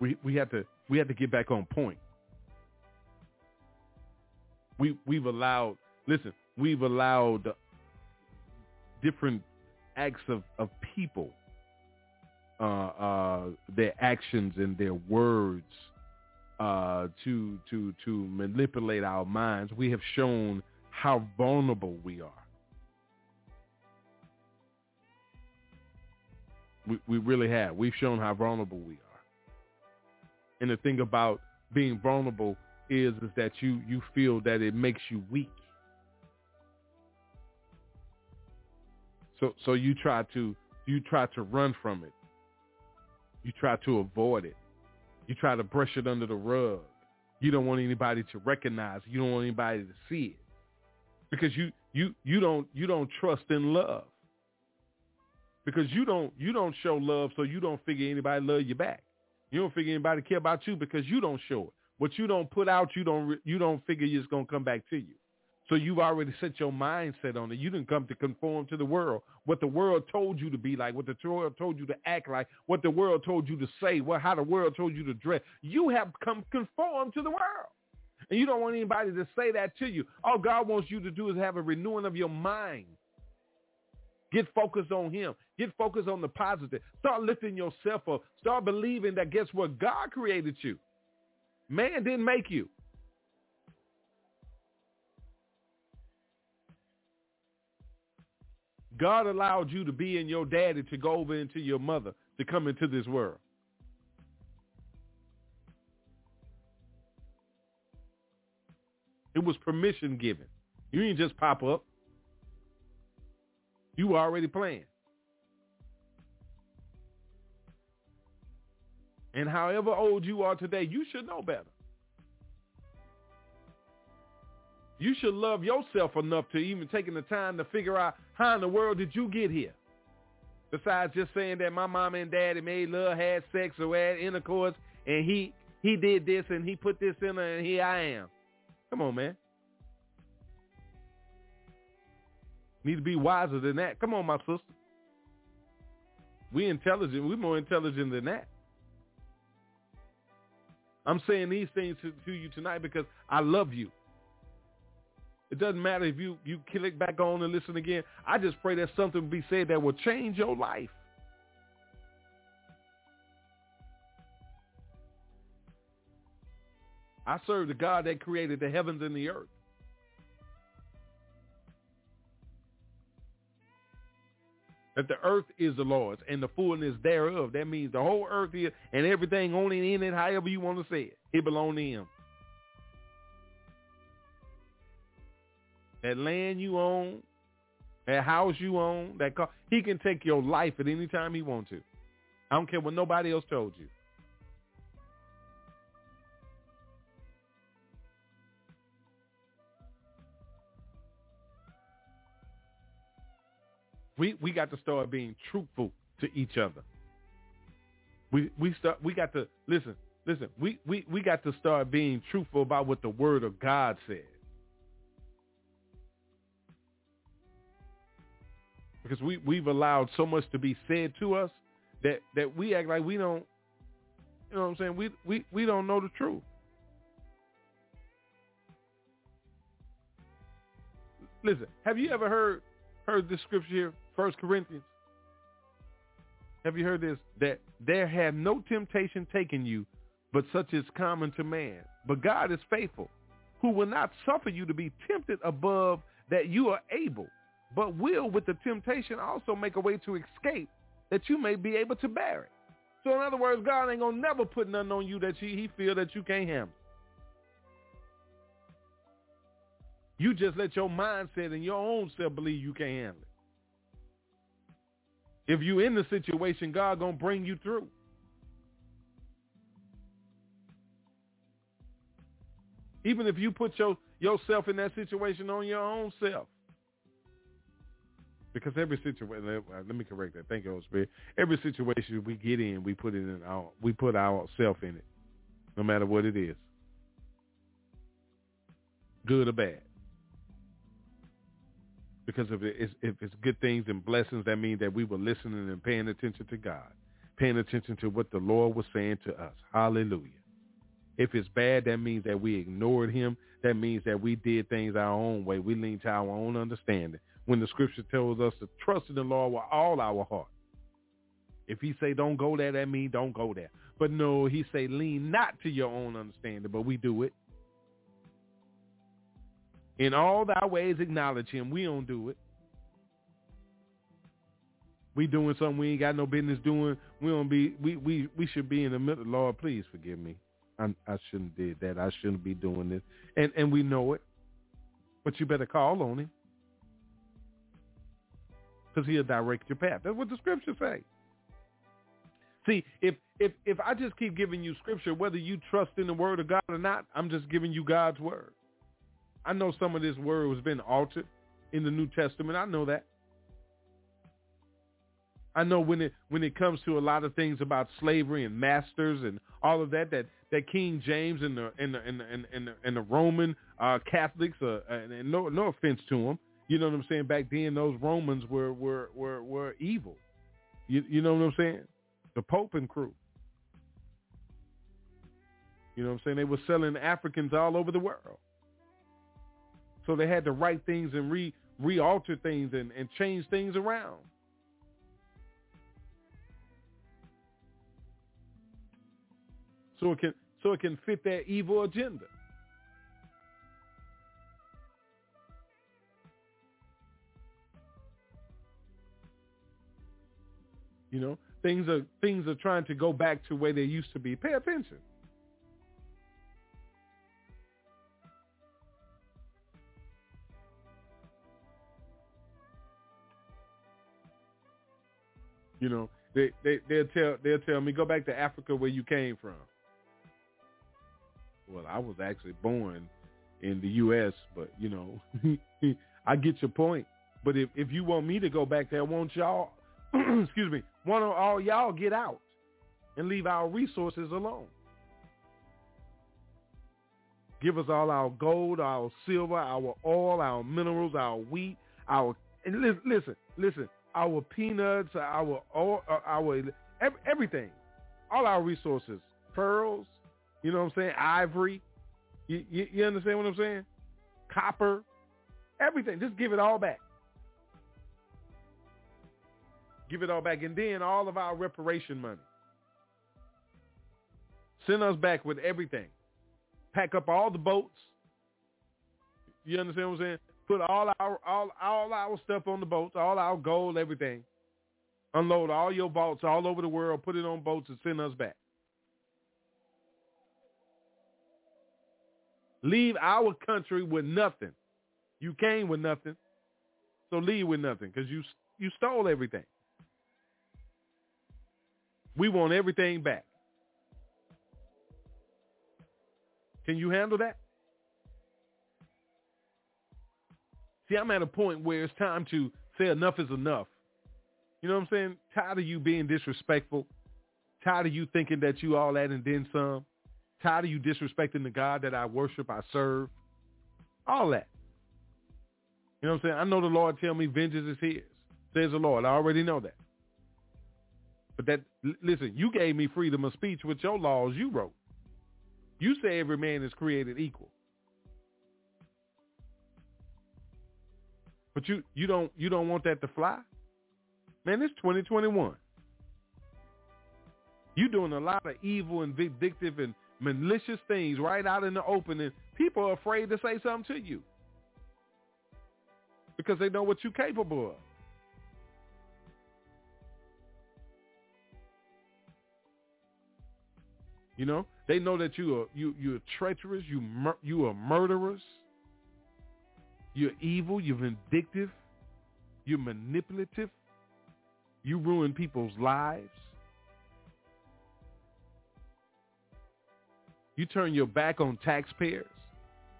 We we have to we have to get back on point. We we've allowed listen, we've allowed different acts of, of people uh, uh, their actions and their words uh, to to to manipulate our minds. We have shown how vulnerable we are. We we really have. We've shown how vulnerable we are. And the thing about being vulnerable is is that you you feel that it makes you weak. So so you try to you try to run from it. You try to avoid it. You try to brush it under the rug. You don't want anybody to recognize. You don't want anybody to see it because you you you don't you don't trust in love because you don't you don't show love, so you don't figure anybody love you back. You don't figure anybody care about you because you don't show it. What you don't put out, you don't you don't figure it's gonna come back to you. So you've already set your mindset on it. You didn't come to conform to the world. What the world told you to be like, what the world told you to act like, what the world told you to say, what how the world told you to dress. You have come conform to the world. And you don't want anybody to say that to you. All God wants you to do is have a renewing of your mind. Get focused on him. Get focused on the positive. Start lifting yourself up. Start believing that guess what? God created you. Man didn't make you. God allowed you to be in your daddy to go over into your mother to come into this world. It was permission given. You didn't just pop up. You were already playing. And however old you are today, you should know better. You should love yourself enough to even taking the time to figure out how in the world did you get here. Besides just saying that my mom and daddy made love, had sex, or had intercourse, and he he did this and he put this in her, and here I am. Come on, man. Need to be wiser than that. Come on, my sister. We intelligent. We're more intelligent than that. I'm saying these things to, to you tonight because I love you. It doesn't matter if you, you click back on and listen again. I just pray that something be said that will change your life. I serve the God that created the heavens and the earth. That the earth is the Lord's and the fullness thereof. That means the whole earth is and everything only in it, however you want to say it. It belongs to him. That land you own, that house you own, that car, he can take your life at any time he wants to. I don't care what nobody else told you. We we got to start being truthful to each other. We we start we got to listen, listen, we, we, we got to start being truthful about what the word of God says. Because we, we've allowed so much to be said to us that, that we act like we don't you know what I'm saying? We we, we don't know the truth. Listen, have you ever heard heard this scripture here? First Corinthians. Have you heard this? That there have no temptation taken you, but such is common to man. But God is faithful, who will not suffer you to be tempted above that you are able, but will with the temptation also make a way to escape that you may be able to bear it. So in other words, God ain't gonna never put nothing on you that he feel that you can't handle. You just let your mindset and your own self believe you can't handle it. If you in the situation, God gonna bring you through. Even if you put your yourself in that situation on your own self. Because every situation, uh, let me correct that. Thank you, Holy Spirit. Every situation we get in, we put it in our, we put ourself in it, no matter what it is, good or bad. Because if it's, if it's good things and blessings, that means that we were listening and paying attention to God, paying attention to what the Lord was saying to us. Hallelujah. If it's bad, that means that we ignored him. That means that we did things our own way. We leaned to our own understanding. When the scripture tells us to trust in the Lord with all our heart. If he say don't go there, that means don't go there. But no, he say lean not to your own understanding, but we do it. In all thy ways acknowledge him. We don't do it. We doing something we ain't got no business doing. We don't be we we we should be in the middle. Lord, please forgive me. I I shouldn't did that. I shouldn't be doing this. And and we know it. But you better call on him. Because he'll direct your path. That's what the scriptures say. See, if if if I just keep giving you scripture, whether you trust in the word of God or not, I'm just giving you God's word. I know some of this word has been altered in the New Testament. I know that. I know when it when it comes to a lot of things about slavery and masters and all of that, that that King James and the and the and the, and the, and the Roman uh, Catholics, uh, and, and no no offense to them, you know what I'm saying. Back then, those Romans were were were were evil. You you know what I'm saying? The Pope and crew. You know what I'm saying? They were selling Africans all over the world. So they had to write things and re re-alter things and, and change things around. So it can so it can fit their evil agenda. You know, things are things are trying to go back to where they used to be. Pay attention. You know, they they they'll tell they'll tell me go back to Africa where you came from. Well, I was actually born in the U.S., but you know, I get your point. But if if you want me to go back there, won't y'all? excuse me, one of all y'all get out and leave our resources alone? Give us all our gold, our silver, our oil, our minerals, our wheat, our and listen, listen, listen our peanuts, our oil, uh, our everything, all our resources, pearls, you know what I'm saying, ivory, you, you, you understand what I'm saying, copper, everything. Just give it all back. Give it all back, and then all of our reparation money. Send us back with everything. Pack up all the boats. You understand what I'm saying? Put all our all all our stuff on the boats, all our gold, everything. Unload all your boats all over the world, put it on boats and send us back. Leave our country with nothing. You came with nothing. So leave with nothing because you you stole everything. We want everything back. Can you handle that? See, I'm at a point where it's time to say enough is enough. You know what I'm saying? Tired of you being disrespectful. Tired of you thinking that you all that and then some. Tired of you disrespecting the God that I worship, I serve. All that. You know what I'm saying? I know the Lord tell me vengeance is his, says the Lord. I already know that. But that, listen, you gave me freedom of speech with your laws you wrote. You say every man is created equal. But you you don't you don't want that to fly? Man, it's 2021. You're doing a lot of evil and vindictive and malicious things right out in the open, and people are afraid to say something to you because they know what you're capable of. You know, they know that you are you you're treacherous, you mur- you are murderers. You're evil. You're vindictive. You're manipulative. You ruin people's lives. You turn your back on taxpayers.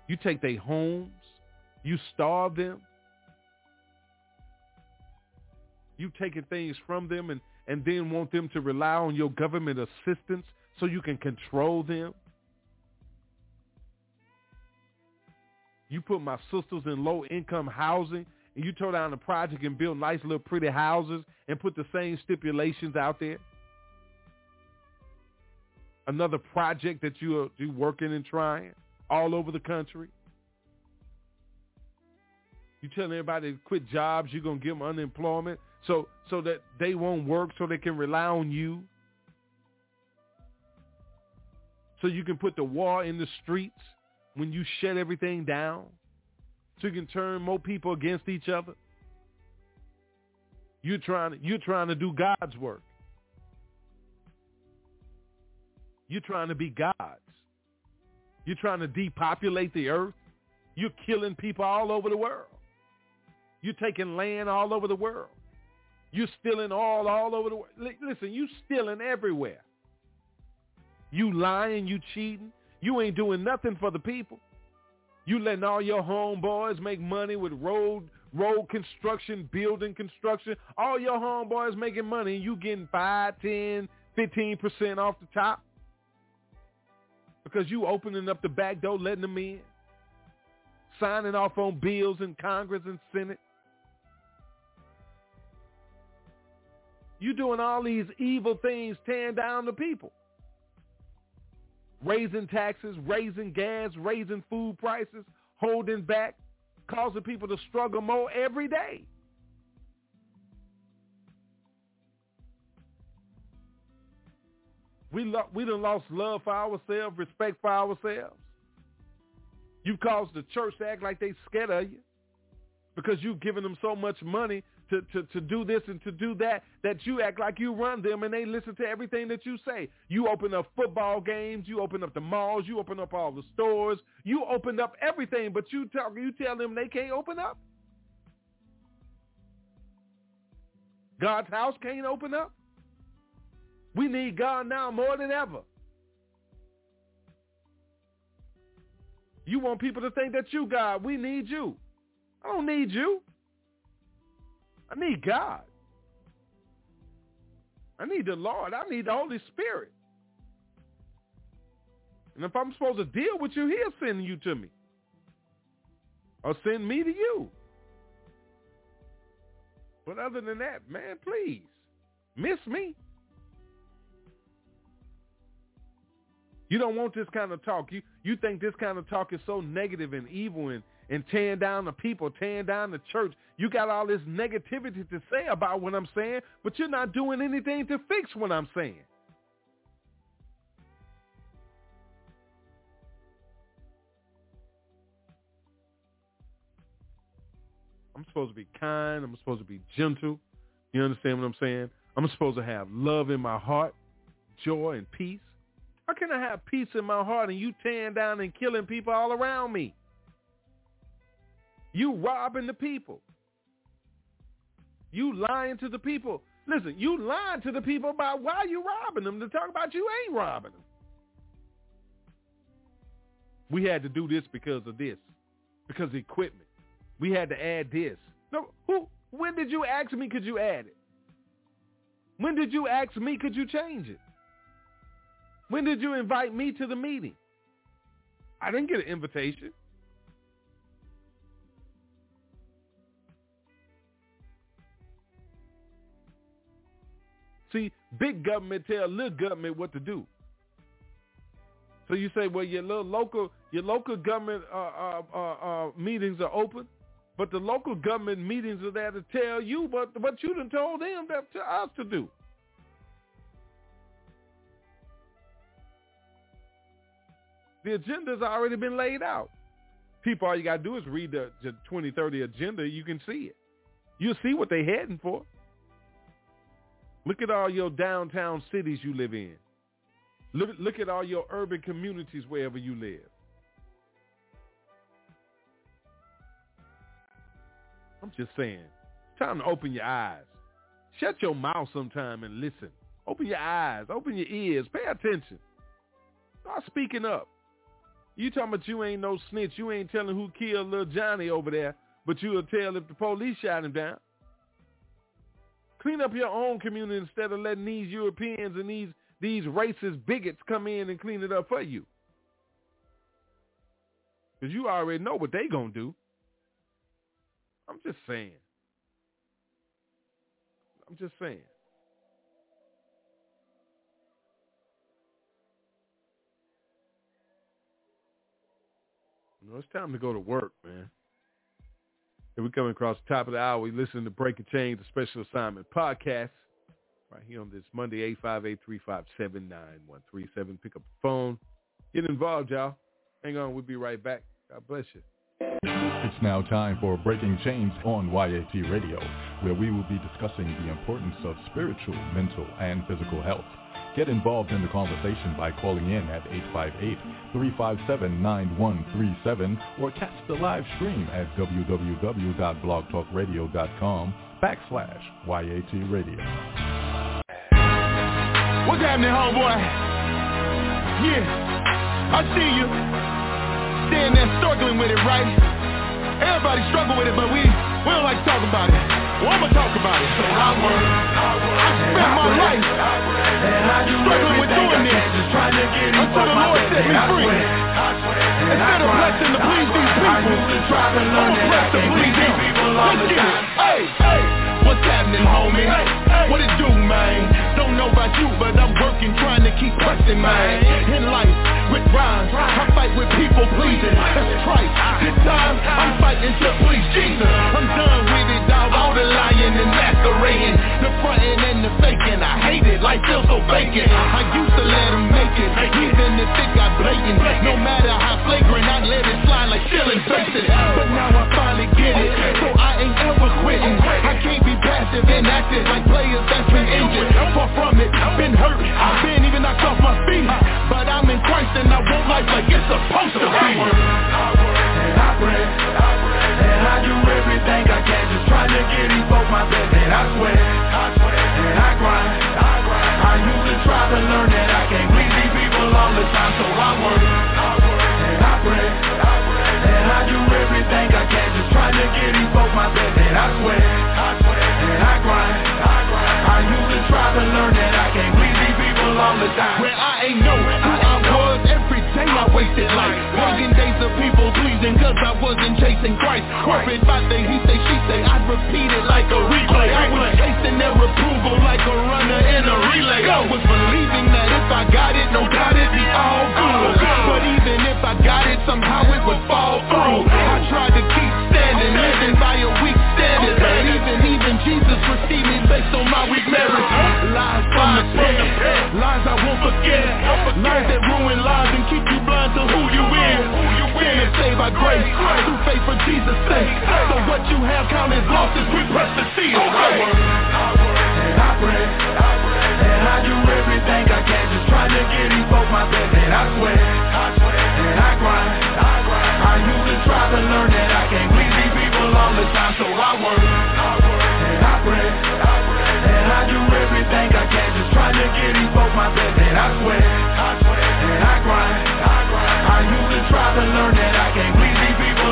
You take their homes. You starve them. You taking things from them and, and then want them to rely on your government assistance so you can control them. You put my sisters in low income housing and you tear down the project and build nice little pretty houses and put the same stipulations out there. Another project that you are you working and trying all over the country. You telling everybody to quit jobs, you're gonna give them unemployment so so that they won't work so they can rely on you. So you can put the war in the streets when you shut everything down so you can turn more people against each other? You're trying to, you're trying to do God's work. You're trying to be God's. You're trying to depopulate the earth. You're killing people all over the world. You're taking land all over the world. You're stealing all all over the world. Listen, you're stealing everywhere. You lying, you cheating, you ain't doing nothing for the people. You letting all your homeboys make money with road road construction, building construction. All your homeboys making money, and you getting 5, 10, 15% off the top because you opening up the back door, letting them in, signing off on bills in Congress and Senate. You doing all these evil things, tearing down the people. Raising taxes, raising gas, raising food prices, holding back, causing people to struggle more every day. We lo- we done lost love for ourselves, respect for ourselves. You caused the church to act like they scared of you because you've given them so much money to, to, to do this and to do that, that you act like you run them and they listen to everything that you say. You open up football games, you open up the malls, you open up all the stores, you open up everything, but you tell you tell them they can't open up. God's house can't open up. We need God now more than ever. You want people to think that you God. We need you. I don't need you. I need God. I need the Lord. I need the Holy Spirit. And if I'm supposed to deal with you, he'll send you to me. Or send me to you. But other than that, man, please, miss me. You don't want this kind of talk. You you think this kind of talk is so negative and evil and and tearing down the people, tearing down the church. You got all this negativity to say about what I'm saying, but you're not doing anything to fix what I'm saying. I'm supposed to be kind. I'm supposed to be gentle. You understand what I'm saying? I'm supposed to have love in my heart, joy and peace. How can I have peace in my heart and you tearing down and killing people all around me? You robbing the people. You lying to the people. Listen, you lying to the people about why you robbing them to talk about you ain't robbing them. We had to do this because of this, because of equipment. We had to add this. No, who? When did you ask me? Could you add it? When did you ask me? Could you change it? When did you invite me to the meeting? I didn't get an invitation. See, big government tell little government what to do. So you say, well, your little local, your local government uh, uh, uh, uh, meetings are open, but the local government meetings are there to tell you what what you done told them that to us to do. The agenda's already been laid out. People, all you got to do is read the, the 2030 agenda. You can see it. You'll see what they're heading for. Look at all your downtown cities you live in. Look, look at all your urban communities wherever you live. I'm just saying, time to open your eyes. Shut your mouth sometime and listen. Open your eyes. Open your ears. Pay attention. Start speaking up. You talking about you ain't no snitch. You ain't telling who killed little Johnny over there, but you'll tell if the police shot him down. Clean up your own community instead of letting these Europeans and these these racist bigots come in and clean it up for you. Because you already know what they going to do. I'm just saying. I'm just saying. You know, it's time to go to work, man. And we come across the top of the hour. We listen to Breaking Chains, the special assignment podcast, right here on this Monday, 858-357-9137. Pick up the phone. Get involved, y'all. Hang on. We'll be right back. God bless you. It's now time for Breaking Chains on YAT Radio, where we will be discussing the importance of spiritual, mental, and physical health. Get involved in the conversation by calling in at 858-357-9137 or catch the live stream at www.blogtalkradio.com backslash YAT Radio. What's happening, homeboy? Yeah, I see you. Staying there struggling with it, right? Everybody struggle with it, but we, we don't like to talk about it. Until the Lord set me free. Instead of blessing to please these people, I'm a bless to please Him. Let's get it. Hey, hey. What's happening, homie? What it do, man? Don't know about you, but I'm working, trying to keep pressing, man. In life, with rhymes, I fight with people pleasing. That's trite. This time, I'm fighting to please Jesus. I'm done with it, dog. All the lying and masquerading, the fronting and the faking. I hate it, life feels so vacant. I used to let them make it, even if it got blatant. No matter how flagrant, I let it slide like ceiling faces. But now I finally get it, so I ain't ever quitting. I can't be passive and active like players that's been injured. Far from it, I've been hurt, I've been even knocked off my feet. But I'm in Christ and I want life like it's supposed to be. I And I pray, and I do everything I can, to get these folks my best. And I swear, I swear, and I grind, I usually try to learn that I can't please these people all the time, so I work, I work, and I pray, I pray, and I do everything I can, just trying to get these folks my best. And I swear, I swear, and I grind, I usually try to learn that I can't please these people all the time. Where I ain't know who I was every day I wasted life Working days of cause I wasn't chasing Christ. Worried about the he say she say I'd repeat it like a replay. I was chasing their approval like a runner in a relay. I was believing that if I got it, no doubt it'd be all good. But even if I got it, somehow it would fall through. I tried to keep standing, living by a weak standard. But even, even Jesus received me based on my weak merits. Uh-huh. Lies from the pit, lies I won't forget. Lies that ruin lives and keep you blind to who you is Sin is saved by grace, through faith for Jesus' sake. So what you have count as losses, we press the seal. And I pray, and I do everything I can, just trying to get these folks my best. And I swear, and I grind, I usually try to learn that I can't please these people all the time, so I work, I work, and I pray, I pray, and I do everything I can, just trying to get these folks my best. And I swear, and I grind, I usually try to learn that I can't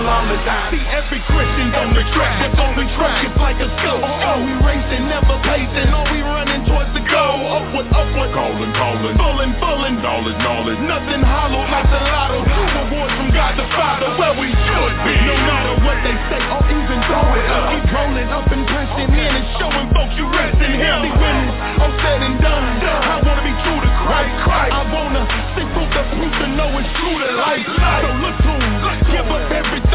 please these people all the time. See every Christian's on the track, it's on the track, it's like a scope oh, oh, we racing, never pacing, oh, we running towards the goal. Upward, upward, calling, calling, pulling, pulling. Knowledge, knowledge, nothing hollow like the lotto. Rewards from God the Father, where we should be. No matter what they say, or even throw it up. Keep rolling up and pressing in and showing folks you rest in Him when it's all said and done, I wanna be true to Christ. I wanna see proof the proof to know it's true to life. So look to Him, give up everything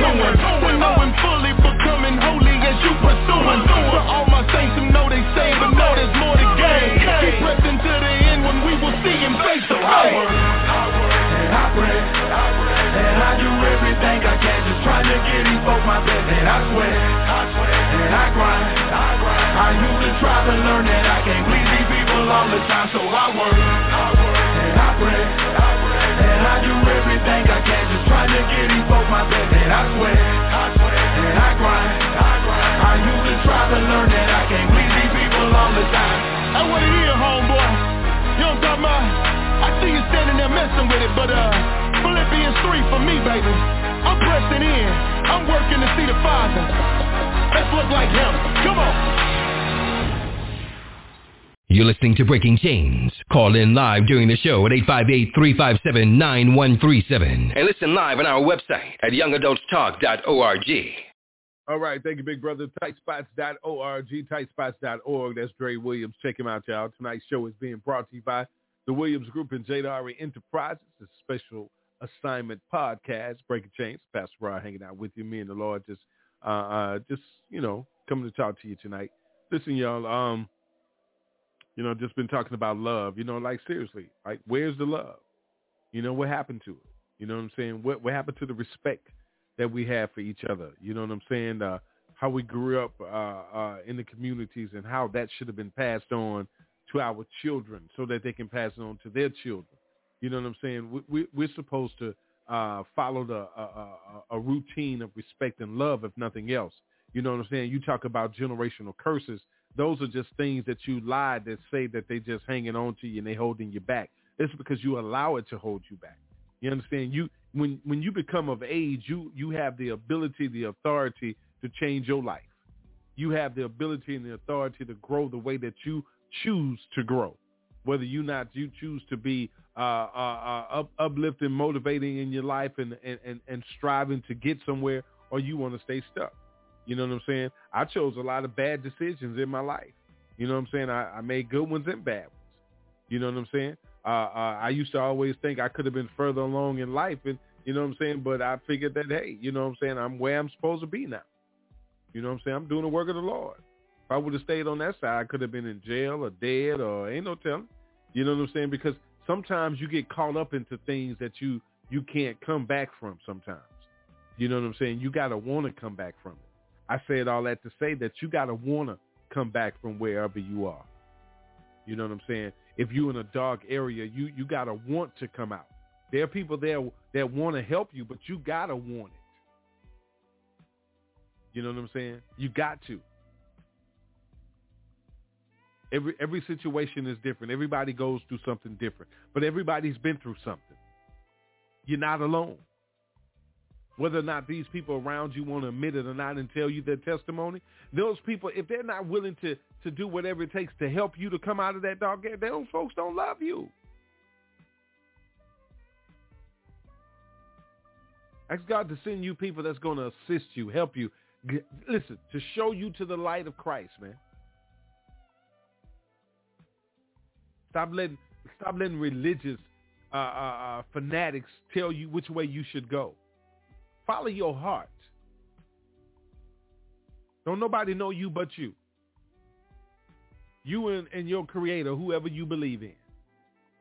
to make it to Him To know Him fully, becoming holy as you pursue Him For all my saints who know they saved, but know there's more to gain. Keep pressing to the end when we will see Him face to face And I pray, and I do everything I can, just trying to get these folks my best. And I swear, and I grind, I usually try to learn that I can't please these people all the time, so I work, and I pray, messing with it, but uh, Philippians 3 for me, baby. I'm pressing in. I'm working to see the Father. Let's look like Him. Come on. You're listening to Breaking Chains. Call in live during the show at 858-357-9137. And listen live on our website at youngadultstalk.org. All right, thank you, big brother. Tightspots.org, tightspots.org. That's Dre Williams. Check him out, y'all. Tonight's show is being brought to you by the Williams Group and Jadari Enterprises. A special assignment podcast, Breaking Chains. Pastor Rod hanging out with you. Me and the Lord just, uh, uh, just you know, coming to talk to you tonight. Listen, y'all. Um, you know, just been talking about love. You know, like seriously, like where's the love? You know, what happened to it? You know what I'm saying? What what happened to the respect that we have for each other? You know what I'm saying? Uh, how we grew up uh, uh, in the communities and how that should have been passed on to our children so that they can pass it on to their children. You know what I'm saying? We, we, we're supposed to uh, follow the a, a, a routine of respect and love, if nothing else. You know what I'm saying? You talk about generational curses. Those are just things that you lied that say that they just hanging on to you and they holding you back. It's because you allow it to hold you back. You understand? You when when you become of age, you you have the ability, the authority to change your life. You have the ability and the authority to grow the way that you choose to grow. Whether you not you choose to be uh, uh, uh, up, uplifting, motivating in your life, and, and and striving to get somewhere, or you want to stay stuck. You know what I'm saying? I chose a lot of bad decisions in my life. You know what I'm saying? I, I made good ones and bad ones. You know what I'm saying? Uh, uh, I used to always think I could have been further along in life, and you know what I'm saying. But I figured that hey, you know what I'm saying, I'm where I'm supposed to be now. You know what I'm saying? I'm doing the work of the Lord. If I would have stayed on that side, I could have been in jail or dead or ain't no telling. You know what I'm saying? Because sometimes you get caught up into things that you you can't come back from. Sometimes, you know what I'm saying? You gotta want to come back from it. I said all that to say that you gotta want to come back from wherever you are. You know what I'm saying? If you're in a dark area, you you gotta want to come out. There are people there that want to help you, but you gotta want it. You know what I'm saying? You got to. Every every situation is different. Everybody goes through something different, but everybody's been through something. You're not alone. Whether or not these people around you want to admit it or not and tell you their testimony, those people, if they're not willing to to do whatever it takes to help you to come out of that dark area, those folks don't love you. Ask God to send you people that's going to assist you, help you, listen, to show you to the light of Christ, man. Stop letting stop letting religious uh, uh, uh, fanatics tell you which way you should go. Follow your heart. Don't nobody know you but you. You and, and your creator, whoever you believe in.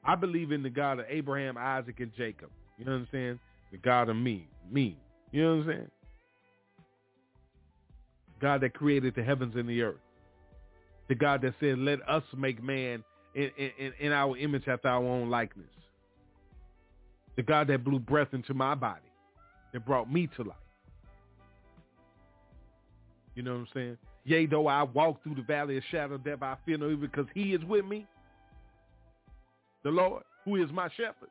I believe in the God of Abraham, Isaac, and Jacob. You know what I'm saying? The God of me. Me. You know what I'm saying? God that created the heavens and the earth. The God that said, let us make man in, in, in our image after our own likeness. The God that blew breath into my body, that brought me to life. You know what I'm saying? Yea, though I walk through the valley of shadow of death, I fear no evil because he is with me. The Lord, who is my shepherd.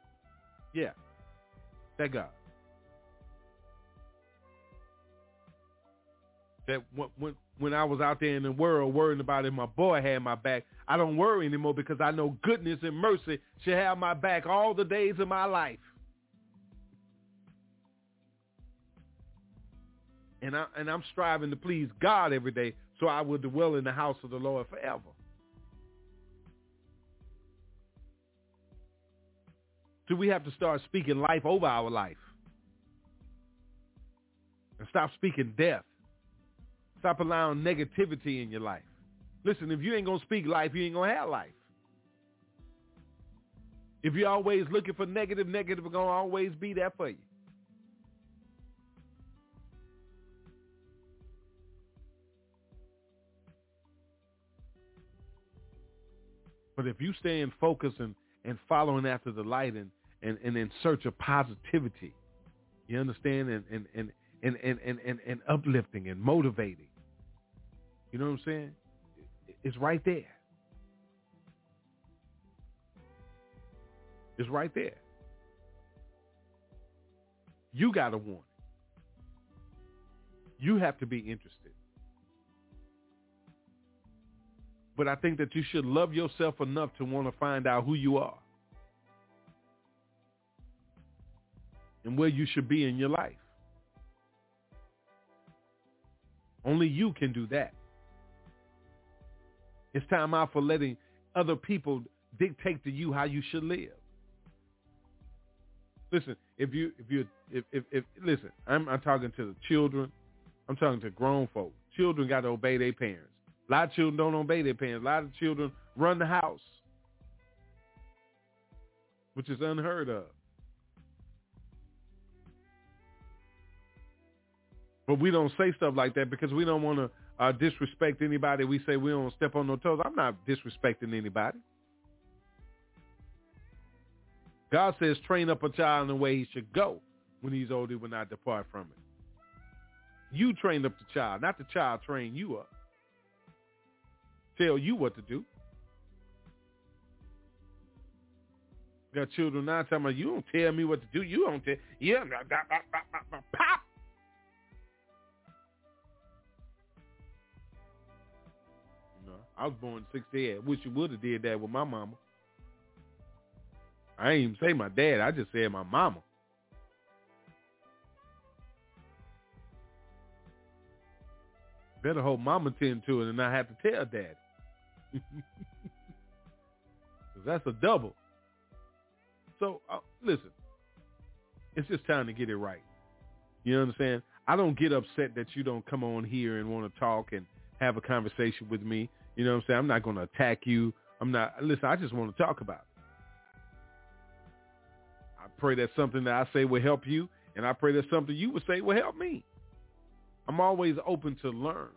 Yeah, that God. That when, when I was out there in the world worrying about if my boy had my back, I don't worry anymore because I know goodness and mercy shall have my back all the days of my life. And I and I'm striving to please God every day, so I will dwell in the house of the Lord forever. So we have to start speaking life over our life. And stop speaking death. Stop allowing negativity in your life. Listen, if you ain't going to speak life, you ain't going to have life. If you're always looking for negative, negative is going to always be there for you. But if you stay in focus and, and following after the light and, and, and in search of positivity, you understand, and, and, and, and, and, and, and, and uplifting and motivating, you know what I'm saying? It's right there. It's right there. You got to want it. You have to be interested. But I think that you should love yourself enough to want to find out who you are and where you should be in your life. Only you can do that. It's time out for letting other people dictate to you how you should live. Listen, if you if you if if, if listen, I'm I'm talking to the children, I'm talking to grown folks. Children got to obey their parents. A lot of children don't obey their parents. A lot of children run the house, which is unheard of. But we don't say stuff like that because we don't want to uh, disrespect anybody. We say we don't step on no toes. I'm not disrespecting anybody. God says, train up a child in the way he should go. When he's old, he will not depart from it. You train up the child, not the child train you up. Tell you what to do. Got children now talking about you don't tell me what to do. You don't tell. Yeah, pop. I was born in '68. Wish you would have did that with my mama. I ain't even say my dad. I just said my mama. Better hold mama tend to it and not have to tell dad. Because that's a double. So, uh, listen, it's just time to get it right. You understand? I don't get upset that you don't come on here and want to talk and have a conversation with me. You know what I'm saying? I'm not going to attack you. I'm not, listen, I just want to talk about it. I pray that something that I say will help you, and I pray that something you would say will help me. I'm always open to learn.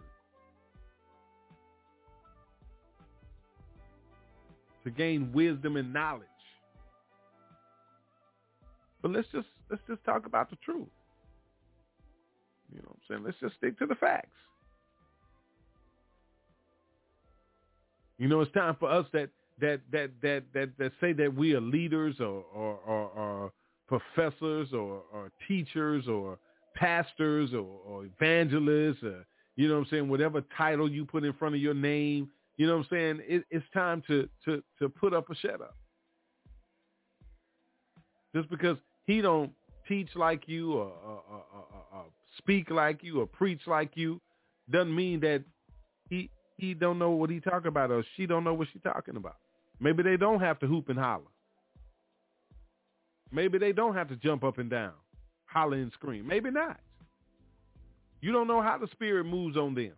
To gain wisdom and knowledge. But let's just let's just talk about the truth. You know what I'm saying? Let's just stick to the facts. You know, it's time for us that that that that that, that say that we are leaders or or, or, or professors or, or teachers or pastors or, or evangelists or you know what I'm saying, whatever title you put in front of your name, you know what I'm saying? It, it's time to to to put up a shut up. Just because he don't teach like you or, or, or, or, speak like you or preach like you doesn't mean that he he don't know what he talking about or she don't know what she talking about. Maybe they don't have to hoop and holler. Maybe they don't have to jump up and down, holler and scream. Maybe not. You don't know how the spirit moves on them.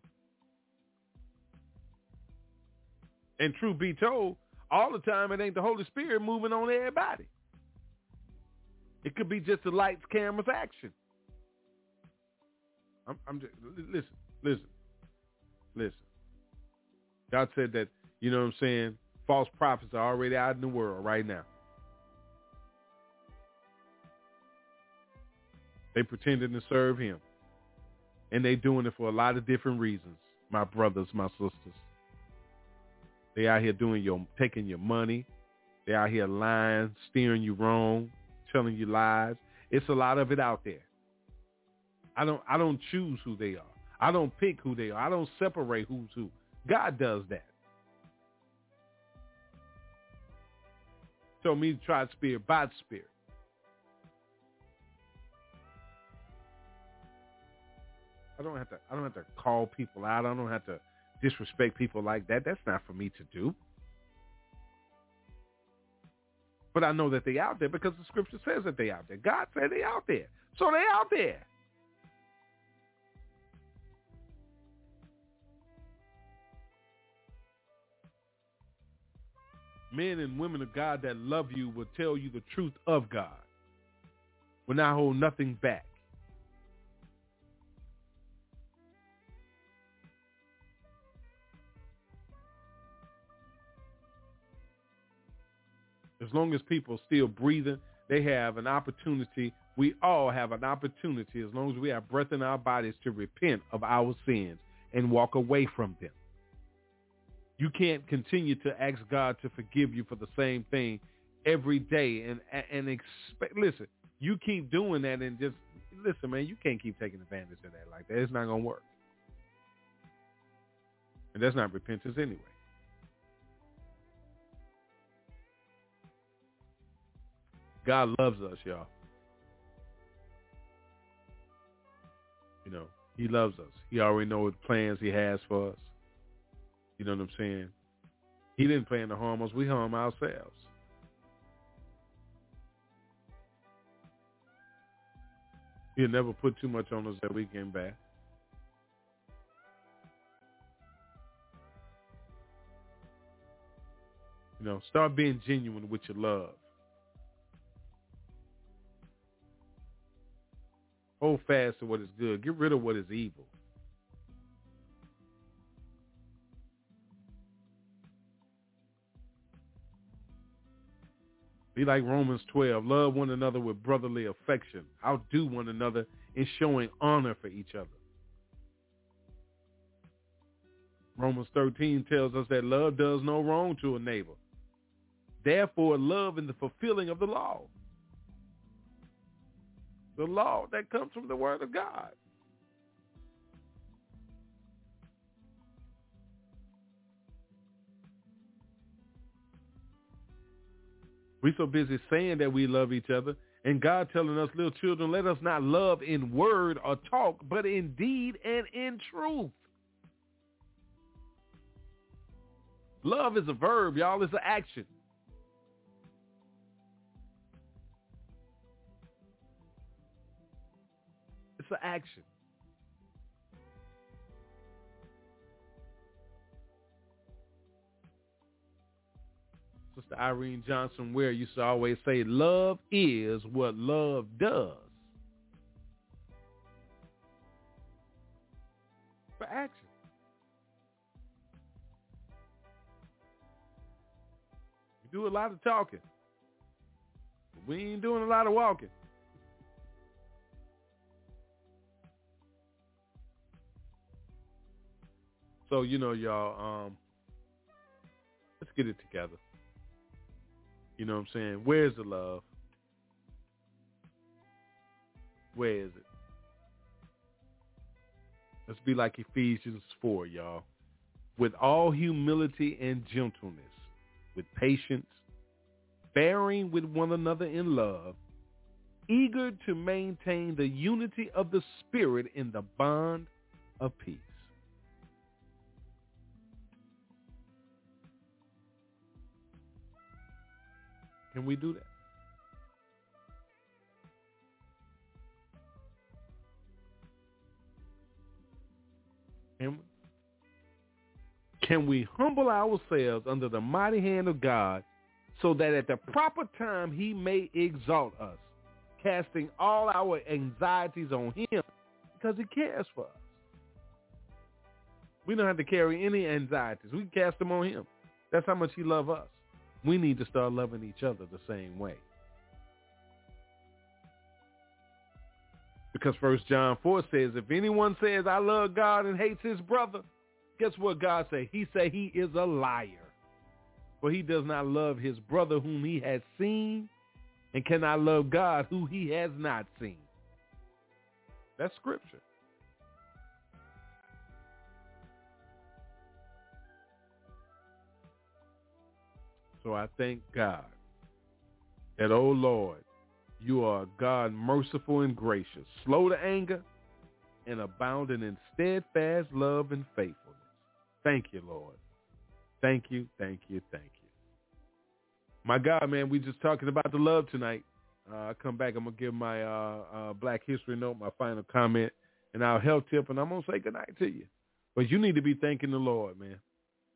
And truth be told, all the time it ain't the Holy Spirit moving on everybody. It could be just the lights, cameras, action. I'm, I'm just listen, listen, listen. God said that you know what I'm saying. False prophets are already out in the world right now. They pretending to serve Him, and they doing it for a lot of different reasons. My brothers, my sisters. They out here doing your taking your money. They out here lying, steering you wrong, telling you lies. It's a lot of it out there. I don't I don't choose who they are. I don't pick who they are. I don't separate who's who. God does that. Told me try spirit by spirit. I don't have to I don't have to call people out. I don't have to disrespect people like that. That's not for me to do. But I know that they out there because the scripture says that they out there. God said they out there. So they out there. Men and women of God that love you will tell you the truth of God. Will not hold nothing back. as long as people are still breathing, they have an opportunity. We all have an opportunity as long as we have breath in our bodies to repent of our sins and walk away from them. You can't continue to ask God to forgive you for the same thing every day and and expect. Listen, you keep doing that and just listen, man. You can't keep taking advantage of that like that. It's not gonna work, and that's not repentance anyway. God loves us, y'all. You know, he loves us. He already knows what plans he has for us. You know what I'm saying? He didn't plan to harm us. We harm ourselves. He'll never put too much on us that we can bear. You know, start being genuine with your love. Hold fast to what is good. Get rid of what is evil. Be like Romans 12. Love one another with brotherly affection. Outdo one another in showing honor for each other. Romans 13 tells us that love does no wrong to a neighbor. Therefore, love in the fulfilling of the law. The law that comes from the word of God. We so busy saying that we love each other, and God telling us, little children, let us not love in word or talk, but in deed and in truth. Love is a verb, y'all. It's an action. It's an action. Irene Johnson Ware used to always say, love is what love does. For action. We do a lot of talking. But we ain't doing a lot of walking. So, you know, y'all, um, let's get it together. You know what I'm saying? Where's the love? Where is it? Let's be like Ephesians 4, y'all. With all humility and gentleness, with patience, bearing with one another in love, eager to maintain the unity of the Spirit in the bond of peace. Can we do that? Can we? Can we humble ourselves under the mighty hand of God so that at the proper time he may exalt us, casting all our anxieties on him because he cares for us. We don't have to carry any anxieties. We cast them on him. That's how much he loves us. We need to start loving each other the same way. Because First John 4 says, if anyone says, I love God and hates his brother, guess what God say? He say he is a liar. For he does not love his brother whom he has seen and cannot love God who he has not seen. That's scripture. So I thank God that, oh Lord, you are God merciful and gracious, slow to anger, and abounding in steadfast love and faithfulness. Thank you, Lord. Thank you, thank you, thank you. My God, man, we just talking about the love tonight. Uh, I come back, I'm going to give my uh, uh, Black History Note, my final comment, and our health tip, and I'm going to say goodnight to you. But you need to be thanking the Lord, man.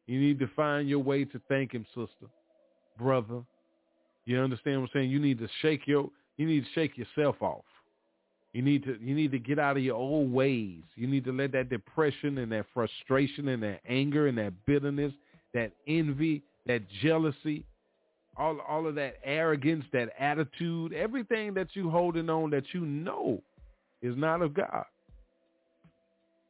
You need to find your way to thank him, sister brother. You understand what I'm saying? You need to shake your you need to shake yourself off. You need to you need to get out of your old ways. You need to let that depression and that frustration and that anger and that bitterness, that envy, that jealousy, all all of that arrogance, that attitude, everything that you holding on that you know is not of God.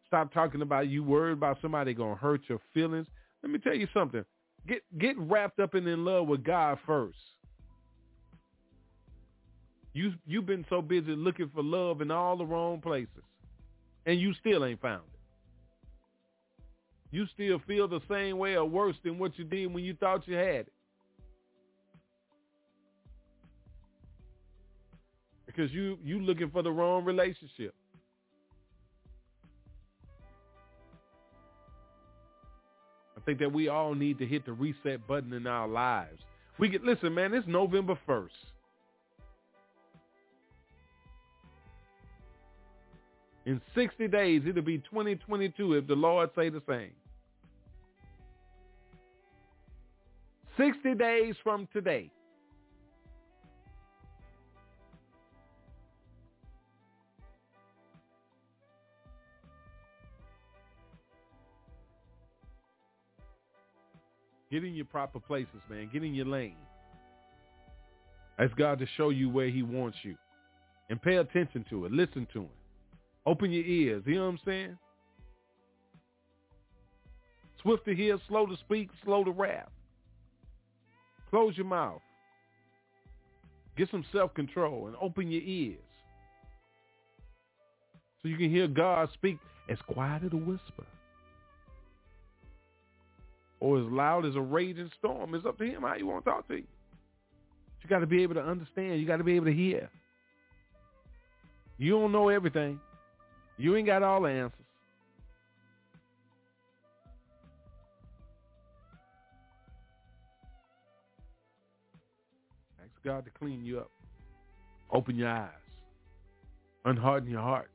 Stop talking about you worried about somebody gonna hurt your feelings. Let me tell you something. Get get wrapped up and in love with God first. You you've been so busy looking for love in all the wrong places, and you still ain't found it. You still feel the same way or worse than what you did when you thought you had it. Because you you looking for the wrong relationship. Think that we all need to hit the reset button in our lives. We get listen, man. It's November first. In 60 days, it'll be 2022 if the Lord say the same. 60 days from today. Get in your proper places, man. Get in your lane. Ask God to show you where he wants you. And pay attention to it. Listen to him. Open your ears. You know what I'm saying? Swift to hear, slow to speak, slow to wrath. Close your mouth. Get some self-control and open your ears so you can hear God speak as quiet as a whisper or as loud as a raging storm. It's up to him how you want to talk to you. You got to be able to understand. You got to be able to hear. You don't know everything. You ain't got all the answers. Ask God to clean you up. Open your eyes. Unharden your hearts.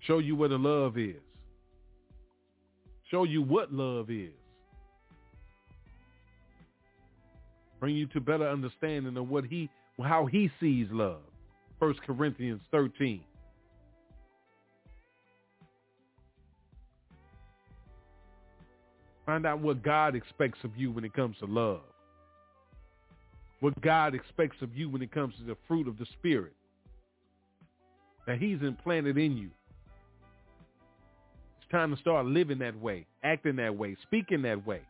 Show you where the love is. Show you what love is. Bring you to better understanding of what he how he sees love. 1 Corinthians 13. Find out what God expects of you when it comes to love. What God expects of you when it comes to the fruit of the Spirit. That he's implanted in you. Time to start living that way, acting that way, speaking that way.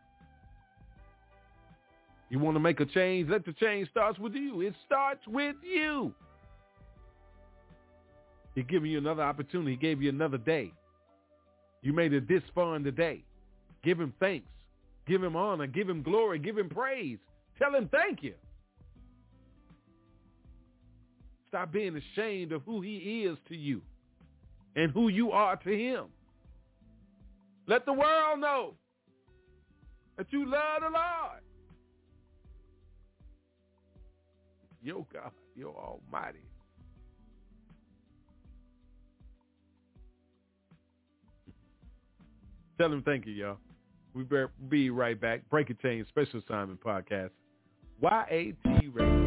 You want to make a change? Let the change starts with you. It starts with you. He giving you another opportunity. He gave you another day. You made it this far in the day. Give him thanks. Give him honor. Give him glory. Give him praise. Tell him thank you. Stop being ashamed of who he is to you and who you are to him. Let the world know that you love the Lord. Your God, your almighty. Tell him thank you, y'all. We will be right back. Break a Chain Special Assignment Podcast. YAT Radio.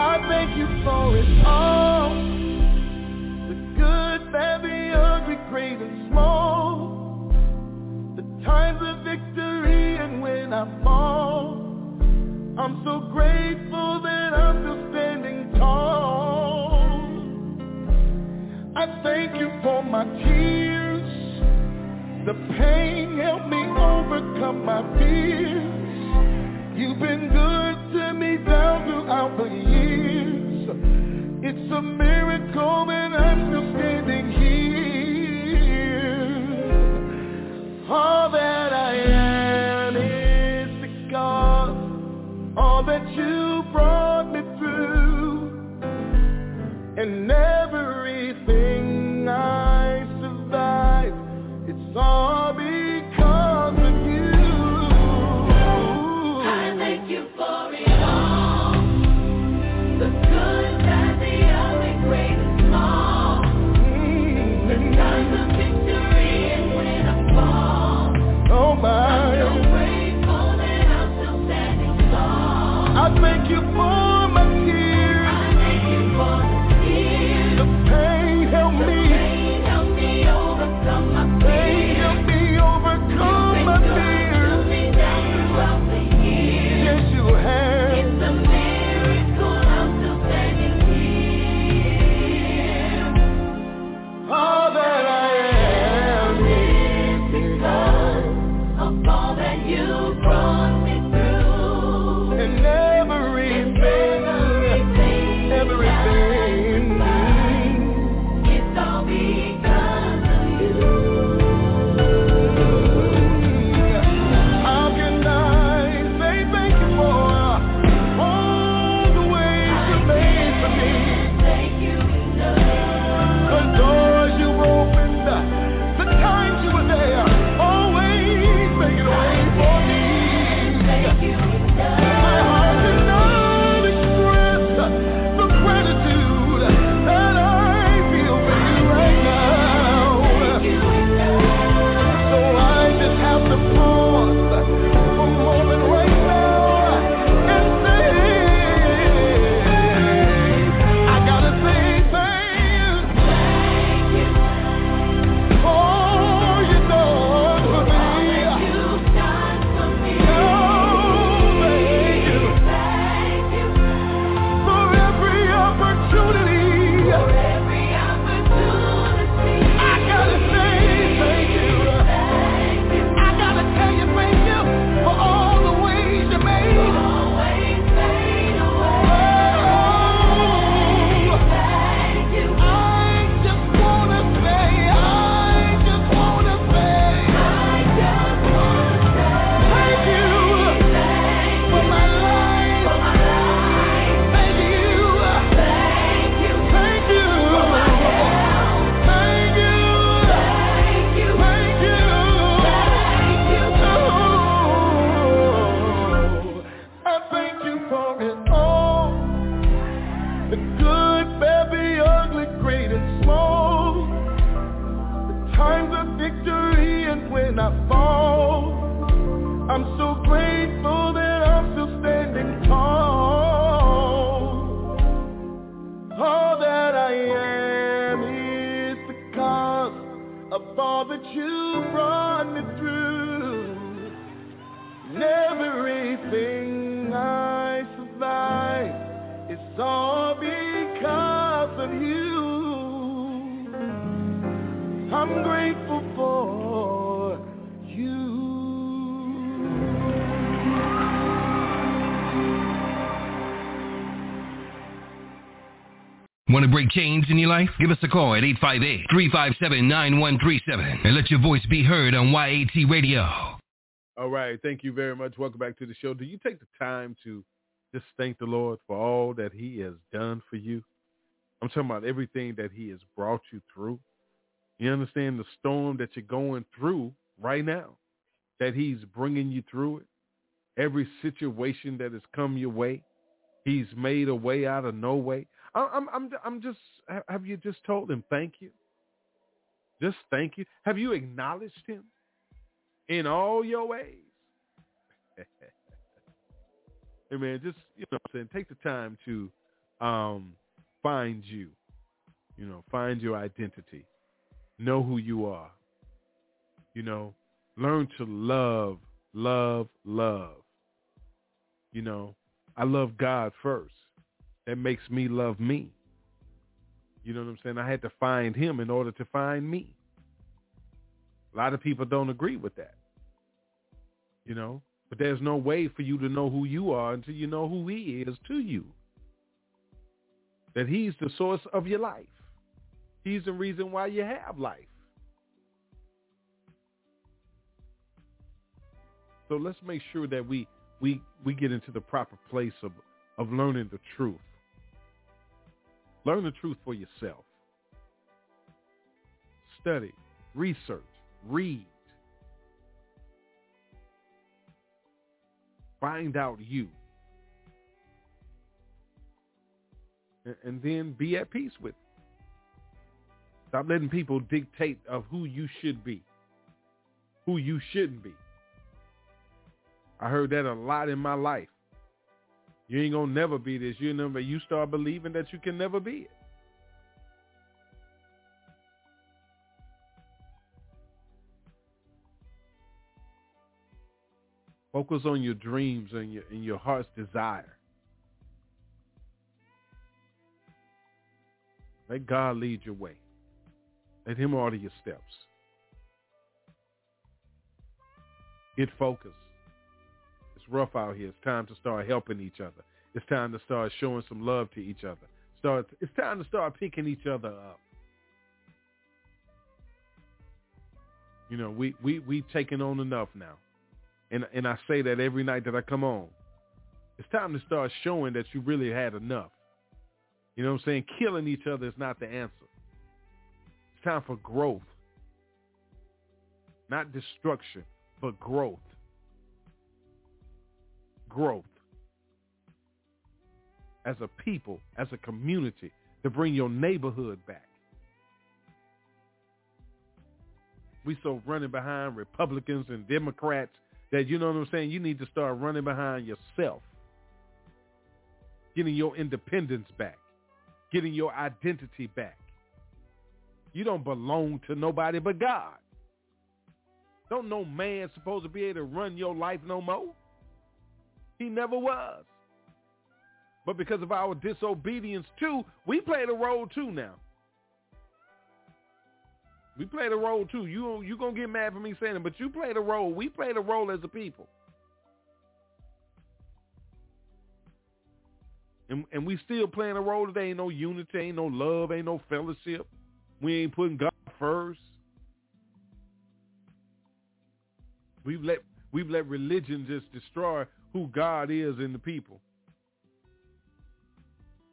I thank you for it all. Great small. The times of victory and when I fall. I'm so grateful that I'm still standing tall. I thank you for my tears. The pain helped me overcome my fears. You've been good to me down throughout the years. It's a miracle that I'm still standing All that I am is because all that you brought me through. And everything I survive, it's all Want to break chains in your life? Give us a call at 858-357-9137 and let your voice be heard on YAT Radio. All right. Thank you very much. Welcome back to the show. Do you take the time to just thank the Lord for all that he has done for you? I'm talking about everything that he has brought you through. You understand the storm that you're going through right now, that he's bringing you through it. Every situation that has come your way, he's made a way out of no way. I'm, I'm, I'm just, have you just told him thank you? Just thank you. Have you acknowledged him? in all your ways. hey man, just you know, I'm saying, take the time to um, find you. You know, find your identity. Know who you are. You know, learn to love, love, love. You know, I love God first. That makes me love me. You know what I'm saying? I had to find him in order to find me. A lot of people don't agree with that you know. But there's no way for you to know who you are until you know who he is to you. That he's the source of your life. He's the reason why you have life. So let's make sure that we we we get into the proper place of of learning the truth. Learn the truth for yourself. Study, research, read. Find out you. And, then be at peace with it. Stop letting people dictate of who you should be, who you shouldn't be. I heard that a lot in my life. You ain't gonna never be this. You never. You start believing that you can never be it. Focus on your dreams and your, and your heart's desire. Let God lead your way. Let him order your steps. Get focused. Rough out here. It's time to start helping each other. It's time to start showing some love to each other. Start. It's time to start picking each other up. You know, we we we taking on enough now and and I say that every night that I come on. It's time to start showing that you really had enough. You know what I'm saying? Killing each other is not the answer. It's time for growth. Not destruction, but growth. Growth. As a people, as a community, to bring your neighborhood back. We so running behind Republicans and Democrats that you know what I'm saying, you need to start running behind yourself. Getting your independence back. Getting your identity back. You don't belong to nobody but God. Don't no man supposed to be able to run your life no more. He never was. But because of our disobedience too, we played a role too now. We played a role too. You you gonna get mad for me saying it, but you played a role. We played a role as a people. And and we still playing a role today. Ain't no unity, ain't no love, ain't no fellowship. We ain't putting God first. We've let we've let religion just destroy who God is in the people.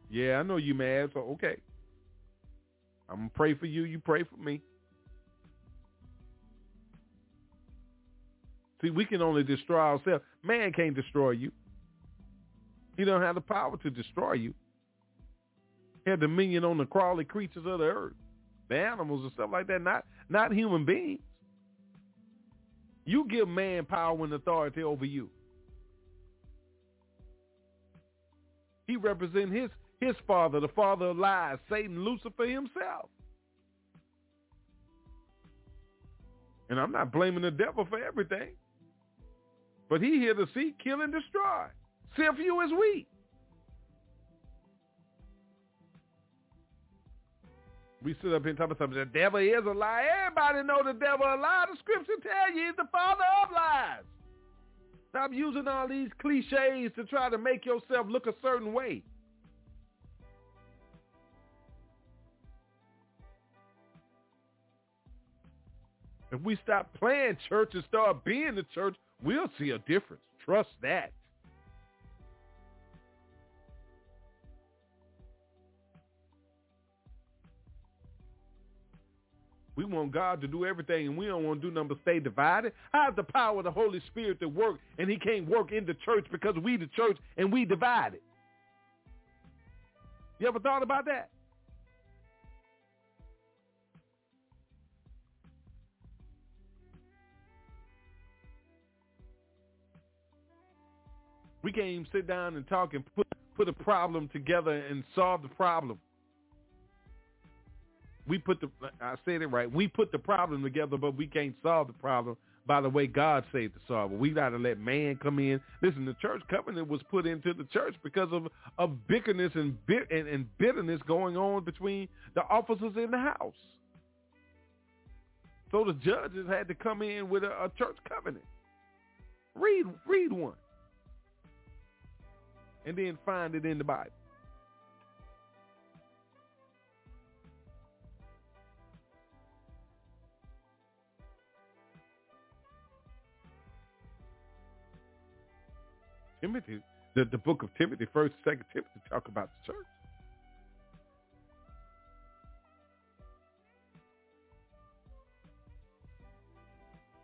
Yeah, I know you mad, so okay. I'm gonna pray for you, you pray for me. See, we can only destroy ourselves. Man can't destroy you. He don't have the power to destroy you. He had dominion on the crawly creatures of the earth, the animals and stuff like that, not not human beings. You give man power and authority over you. He represents his his father, the father of lies, Satan, Lucifer himself. And I'm not blaming the devil for everything. But he here to seek, kill, and destroy. See if you as wheat. We sit up here and talk about something. The devil is a lie. Everybody know the devil a lie. The scripture tell you he's the father of lies. Stop using all these cliches to try to make yourself look a certain way. If we stop playing church and start being the church, we'll see a difference. Trust that. We want God to do everything, and we don't want to do nothing but stay divided. I have the power of the Holy Spirit to work, and he can't work in the church because we the church, and we divided? You ever thought about that? We can't even sit down and talk and put put a problem together and solve the problem. We put the I said it right. We put the problem together, but we can't solve the problem by the way God to solve it. We got to let man come in. Listen, the church covenant was put into the church because of of bitterness and, bit, and, and bitterness going on between the officers in the house. So the judges had to come in with a, a church covenant. Read read one and then find it in the Bible. Timothy, the, the book of Timothy, first, second Timothy talk about the church.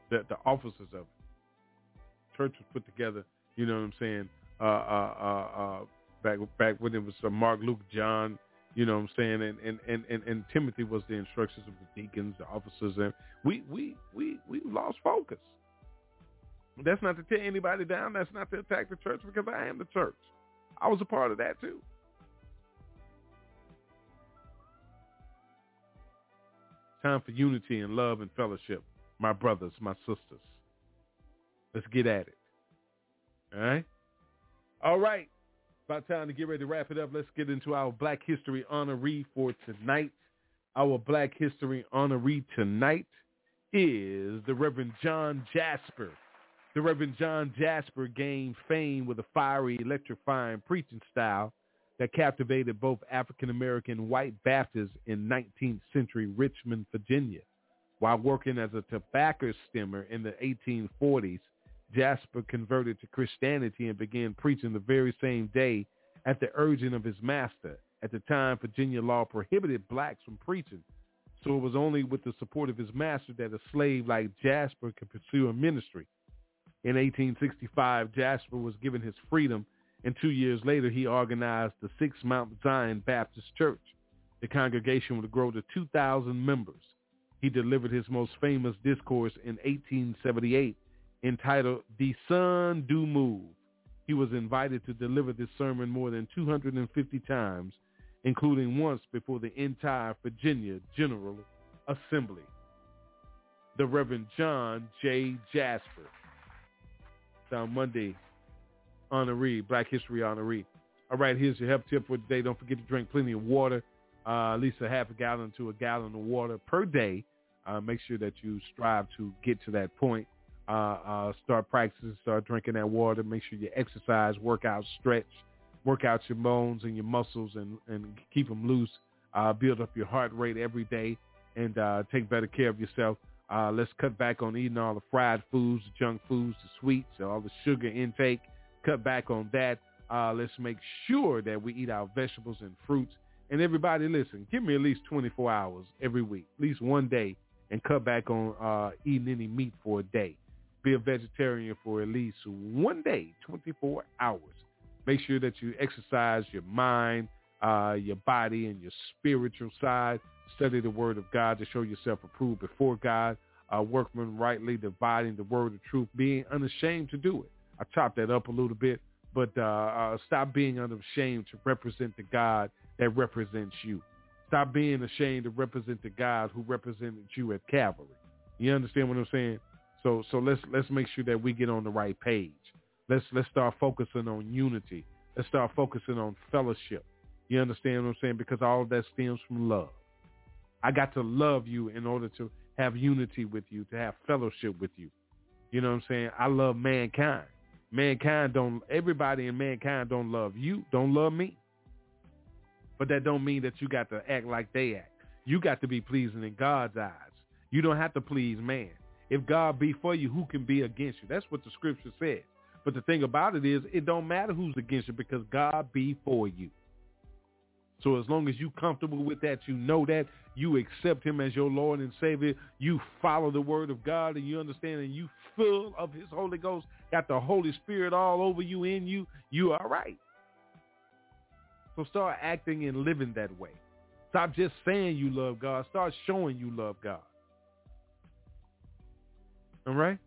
The, the officers of. Church was put together, you know what I'm saying, uh, uh, uh, uh, back back when it was uh, Mark, Luke, John, you know what I'm saying, and, and, and, and, and Timothy was the instructions of the deacons, the officers, and we we we we lost focus. That's not to tear anybody down. That's not to attack the church because I am the church. I was a part of that too. Time for unity and love and fellowship, my brothers, my sisters. Let's get at it. All right? All right. About time to get ready to wrap it up. Let's get into our Black History honoree for tonight. Our Black History honoree tonight is the Reverend John Jasper. The Reverend John Jasper gained fame with a fiery, electrifying preaching style that captivated both African-American and white Baptists in 19th century Richmond, Virginia. While working as a tobacco stemmer in the 1840s, Jasper converted to Christianity and began preaching the very same day at the urging of his master. At the time, Virginia law prohibited blacks from preaching, so it was only with the support of his master that a slave like Jasper could pursue a ministry. In 1865, Jasper was given his freedom, and two years later, he organized the Sixth Mount Zion Baptist Church. The congregation would grow to 2,000 members. He delivered his most famous discourse in 1878 entitled The Sun Do Move. He was invited to deliver this sermon more than 250 times, including once before the entire Virginia General Assembly. The Reverend John J. Jasper. Down Monday honoree, Black History honoree. All right, here's your help tip for today. Don't forget to drink plenty of water, uh, at least a half a gallon to a gallon of water per day. Uh, make sure that you strive to get to that point uh, uh, start practicing, start drinking that water. Make sure you exercise, work out, stretch, work out your bones and your muscles and, and keep them loose. Uh, build up your heart rate every day and uh, take better care of yourself. Uh, let's cut back on eating all the fried foods, the junk foods, the sweets, all the sugar intake. Cut back on that. Uh, let's make sure that we eat our vegetables and fruits. And everybody, listen, give me at least 24 hours every week, at least one day, and cut back on uh, eating any meat for a day be a vegetarian for at least one day, 24 hours. Make sure that you exercise your mind, uh, your body, and your spiritual side. Study the word of God to show yourself approved before God. Uh, workman rightly dividing the word of truth, being unashamed to do it. I chopped that up a little bit, but uh, uh, stop being unashamed to represent the God that represents you. Stop being ashamed to represent the God who represented you at Calvary. You understand what I'm saying? So so let's let's make sure that we get on the right page. Let's let's start focusing on unity. Let's start focusing on fellowship. You understand what I'm saying? Because all of that stems from love. I got to love you in order to have unity with you, to have fellowship with you. You know what I'm saying? I love mankind. Mankind don't everybody in mankind don't love you, don't love me. But that don't mean that you got to act like they act. You got to be pleasing in God's eyes. You don't have to please man. If God be for you, who can be against you? That's what the scripture says. But the thing about it is, it don't matter who's against you because God be for you. So as long as you're comfortable with that, you know that, you accept him as your Lord and Savior, you follow the word of God and you understand and you full of his Holy Ghost, got the Holy Spirit all over you, in you, you are right. So start acting and living that way. Stop just saying you love God. Start showing you love God. All right?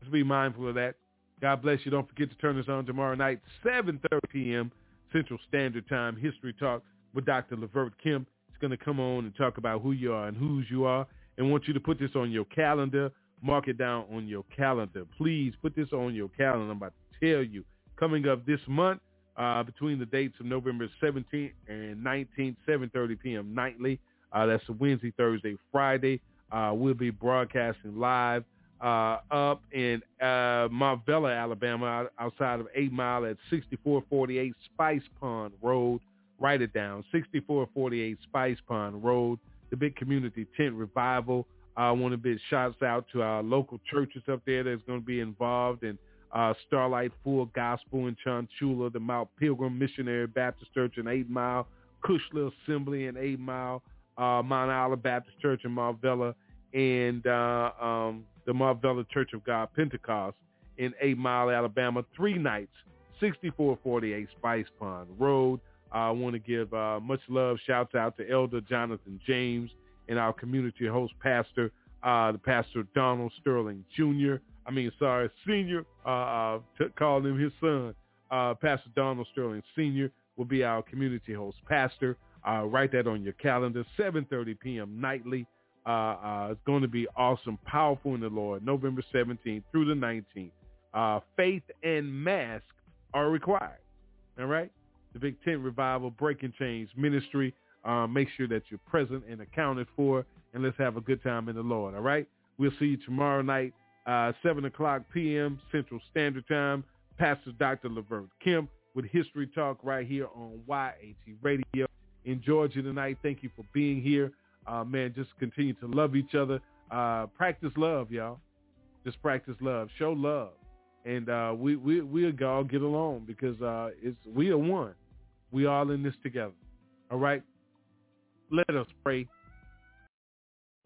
Let's be mindful of that. God bless you. Don't forget to turn us on tomorrow night, 7.30 p.m. Central Standard Time, History Talk with Dr. Lavert Kim. He's going to come on and talk about who you are and whose you are and want you to put this on your calendar. Mark it down on your calendar. Please put this on your calendar. I'm about to tell you. Coming up this month, uh, between the dates of November 17th and 19th, 7.30 p.m. nightly. Uh, that's Wednesday, Thursday, Friday. Uh, we'll be broadcasting live uh, up in uh, Mauvilla, Alabama, outside of 8 Mile at 6448 Spice Pond Road. Write it down, 6448 Spice Pond Road, the big community tent revival. I want to big shouts out to our local churches up there that's going to be involved in uh, Starlight Full Gospel in Chunchula, the Mount Pilgrim Missionary Baptist Church in 8 Mile, Kushla Assembly in 8 Mile, uh, Mount Isla Baptist Church in Mauvilla, and uh, um, the Mauvilla Church of God Pentecost in 8 Mile, Alabama, three nights, 6448 Spice Pond Road. I want to give uh, much love, shouts out to Elder Jonathan James and our community host pastor, uh, the pastor Donald Sterling Jr., I mean, sorry, senior, uh, uh, t- called him his son. Uh, pastor Donald Sterling Sr. will be our community host pastor. Uh, write that on your calendar, 7.30 p.m. nightly. Uh, uh, it's going to be awesome, powerful in the Lord, November 17th through the 19th. Uh, faith and mask are required. All right? The Big Tent Revival, Breaking Chains Ministry. Uh, make sure that you're present and accounted for, and let's have a good time in the Lord. All right? We'll see you tomorrow night uh, 7 o'clock p.m. Central Standard Time. Pastor Dr. Laverne Kim with History Talk right here on YAT Radio in Georgia tonight. Thank you for being here. Uh, man, just continue to love each other. Uh, practice love, y'all. Just practice love. Show love. And uh, we, we, we'll all get along because uh, it's, we are one. We all in this together. All right? Let us pray.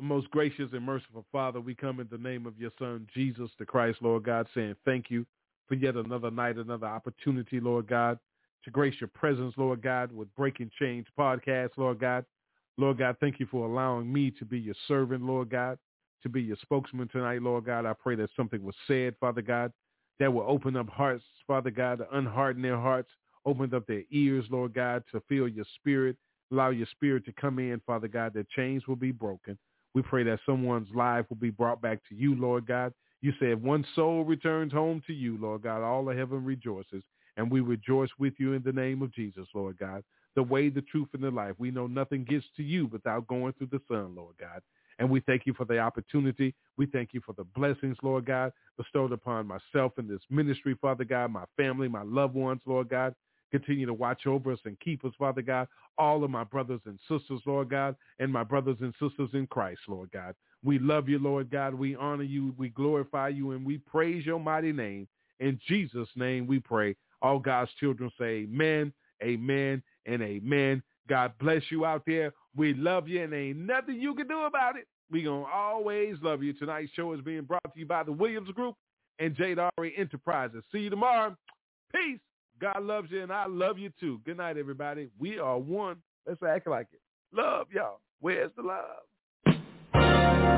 Most gracious and merciful Father, we come in the name of your Son, Jesus the Christ, Lord God, saying thank you for yet another night, another opportunity, Lord God, to grace your presence, Lord God, with Breaking Chains podcast, Lord God. Lord God, thank you for allowing me to be your servant, Lord God, to be your spokesman tonight, Lord God. I pray that something was said, Father God, that will open up hearts, Father God, to unharden their hearts, open up their ears, Lord God, to feel your spirit, allow your spirit to come in, Father God, that chains will be broken. We pray that someone's life will be brought back to you, Lord God. You said one soul returns home to you, Lord God. All of heaven rejoices. And we rejoice with you in the name of Jesus, Lord God. The way, the truth, and the life. We know nothing gets to you without going through the Son, Lord God. And we thank you for the opportunity. We thank you for the blessings, Lord God, bestowed upon myself in this ministry, Father God, my family, my loved ones, Lord God. Continue to watch over us and keep us, Father God. All of my brothers and sisters, Lord God, and my brothers and sisters in Christ, Lord God. We love you, Lord God. We honor you. We glorify you, and we praise your mighty name. In Jesus' name we pray. All God's children say amen, amen, and amen. God bless you out there. We love you, and ain't nothing you can do about it. we going to always love you. Tonight's show is being brought to you by the Williams Group and Jade Ari Enterprises. See you tomorrow. Peace. God loves you, and I love you too. Good night, everybody. We are one. Let's act like it. Love, y'all. Where's the love?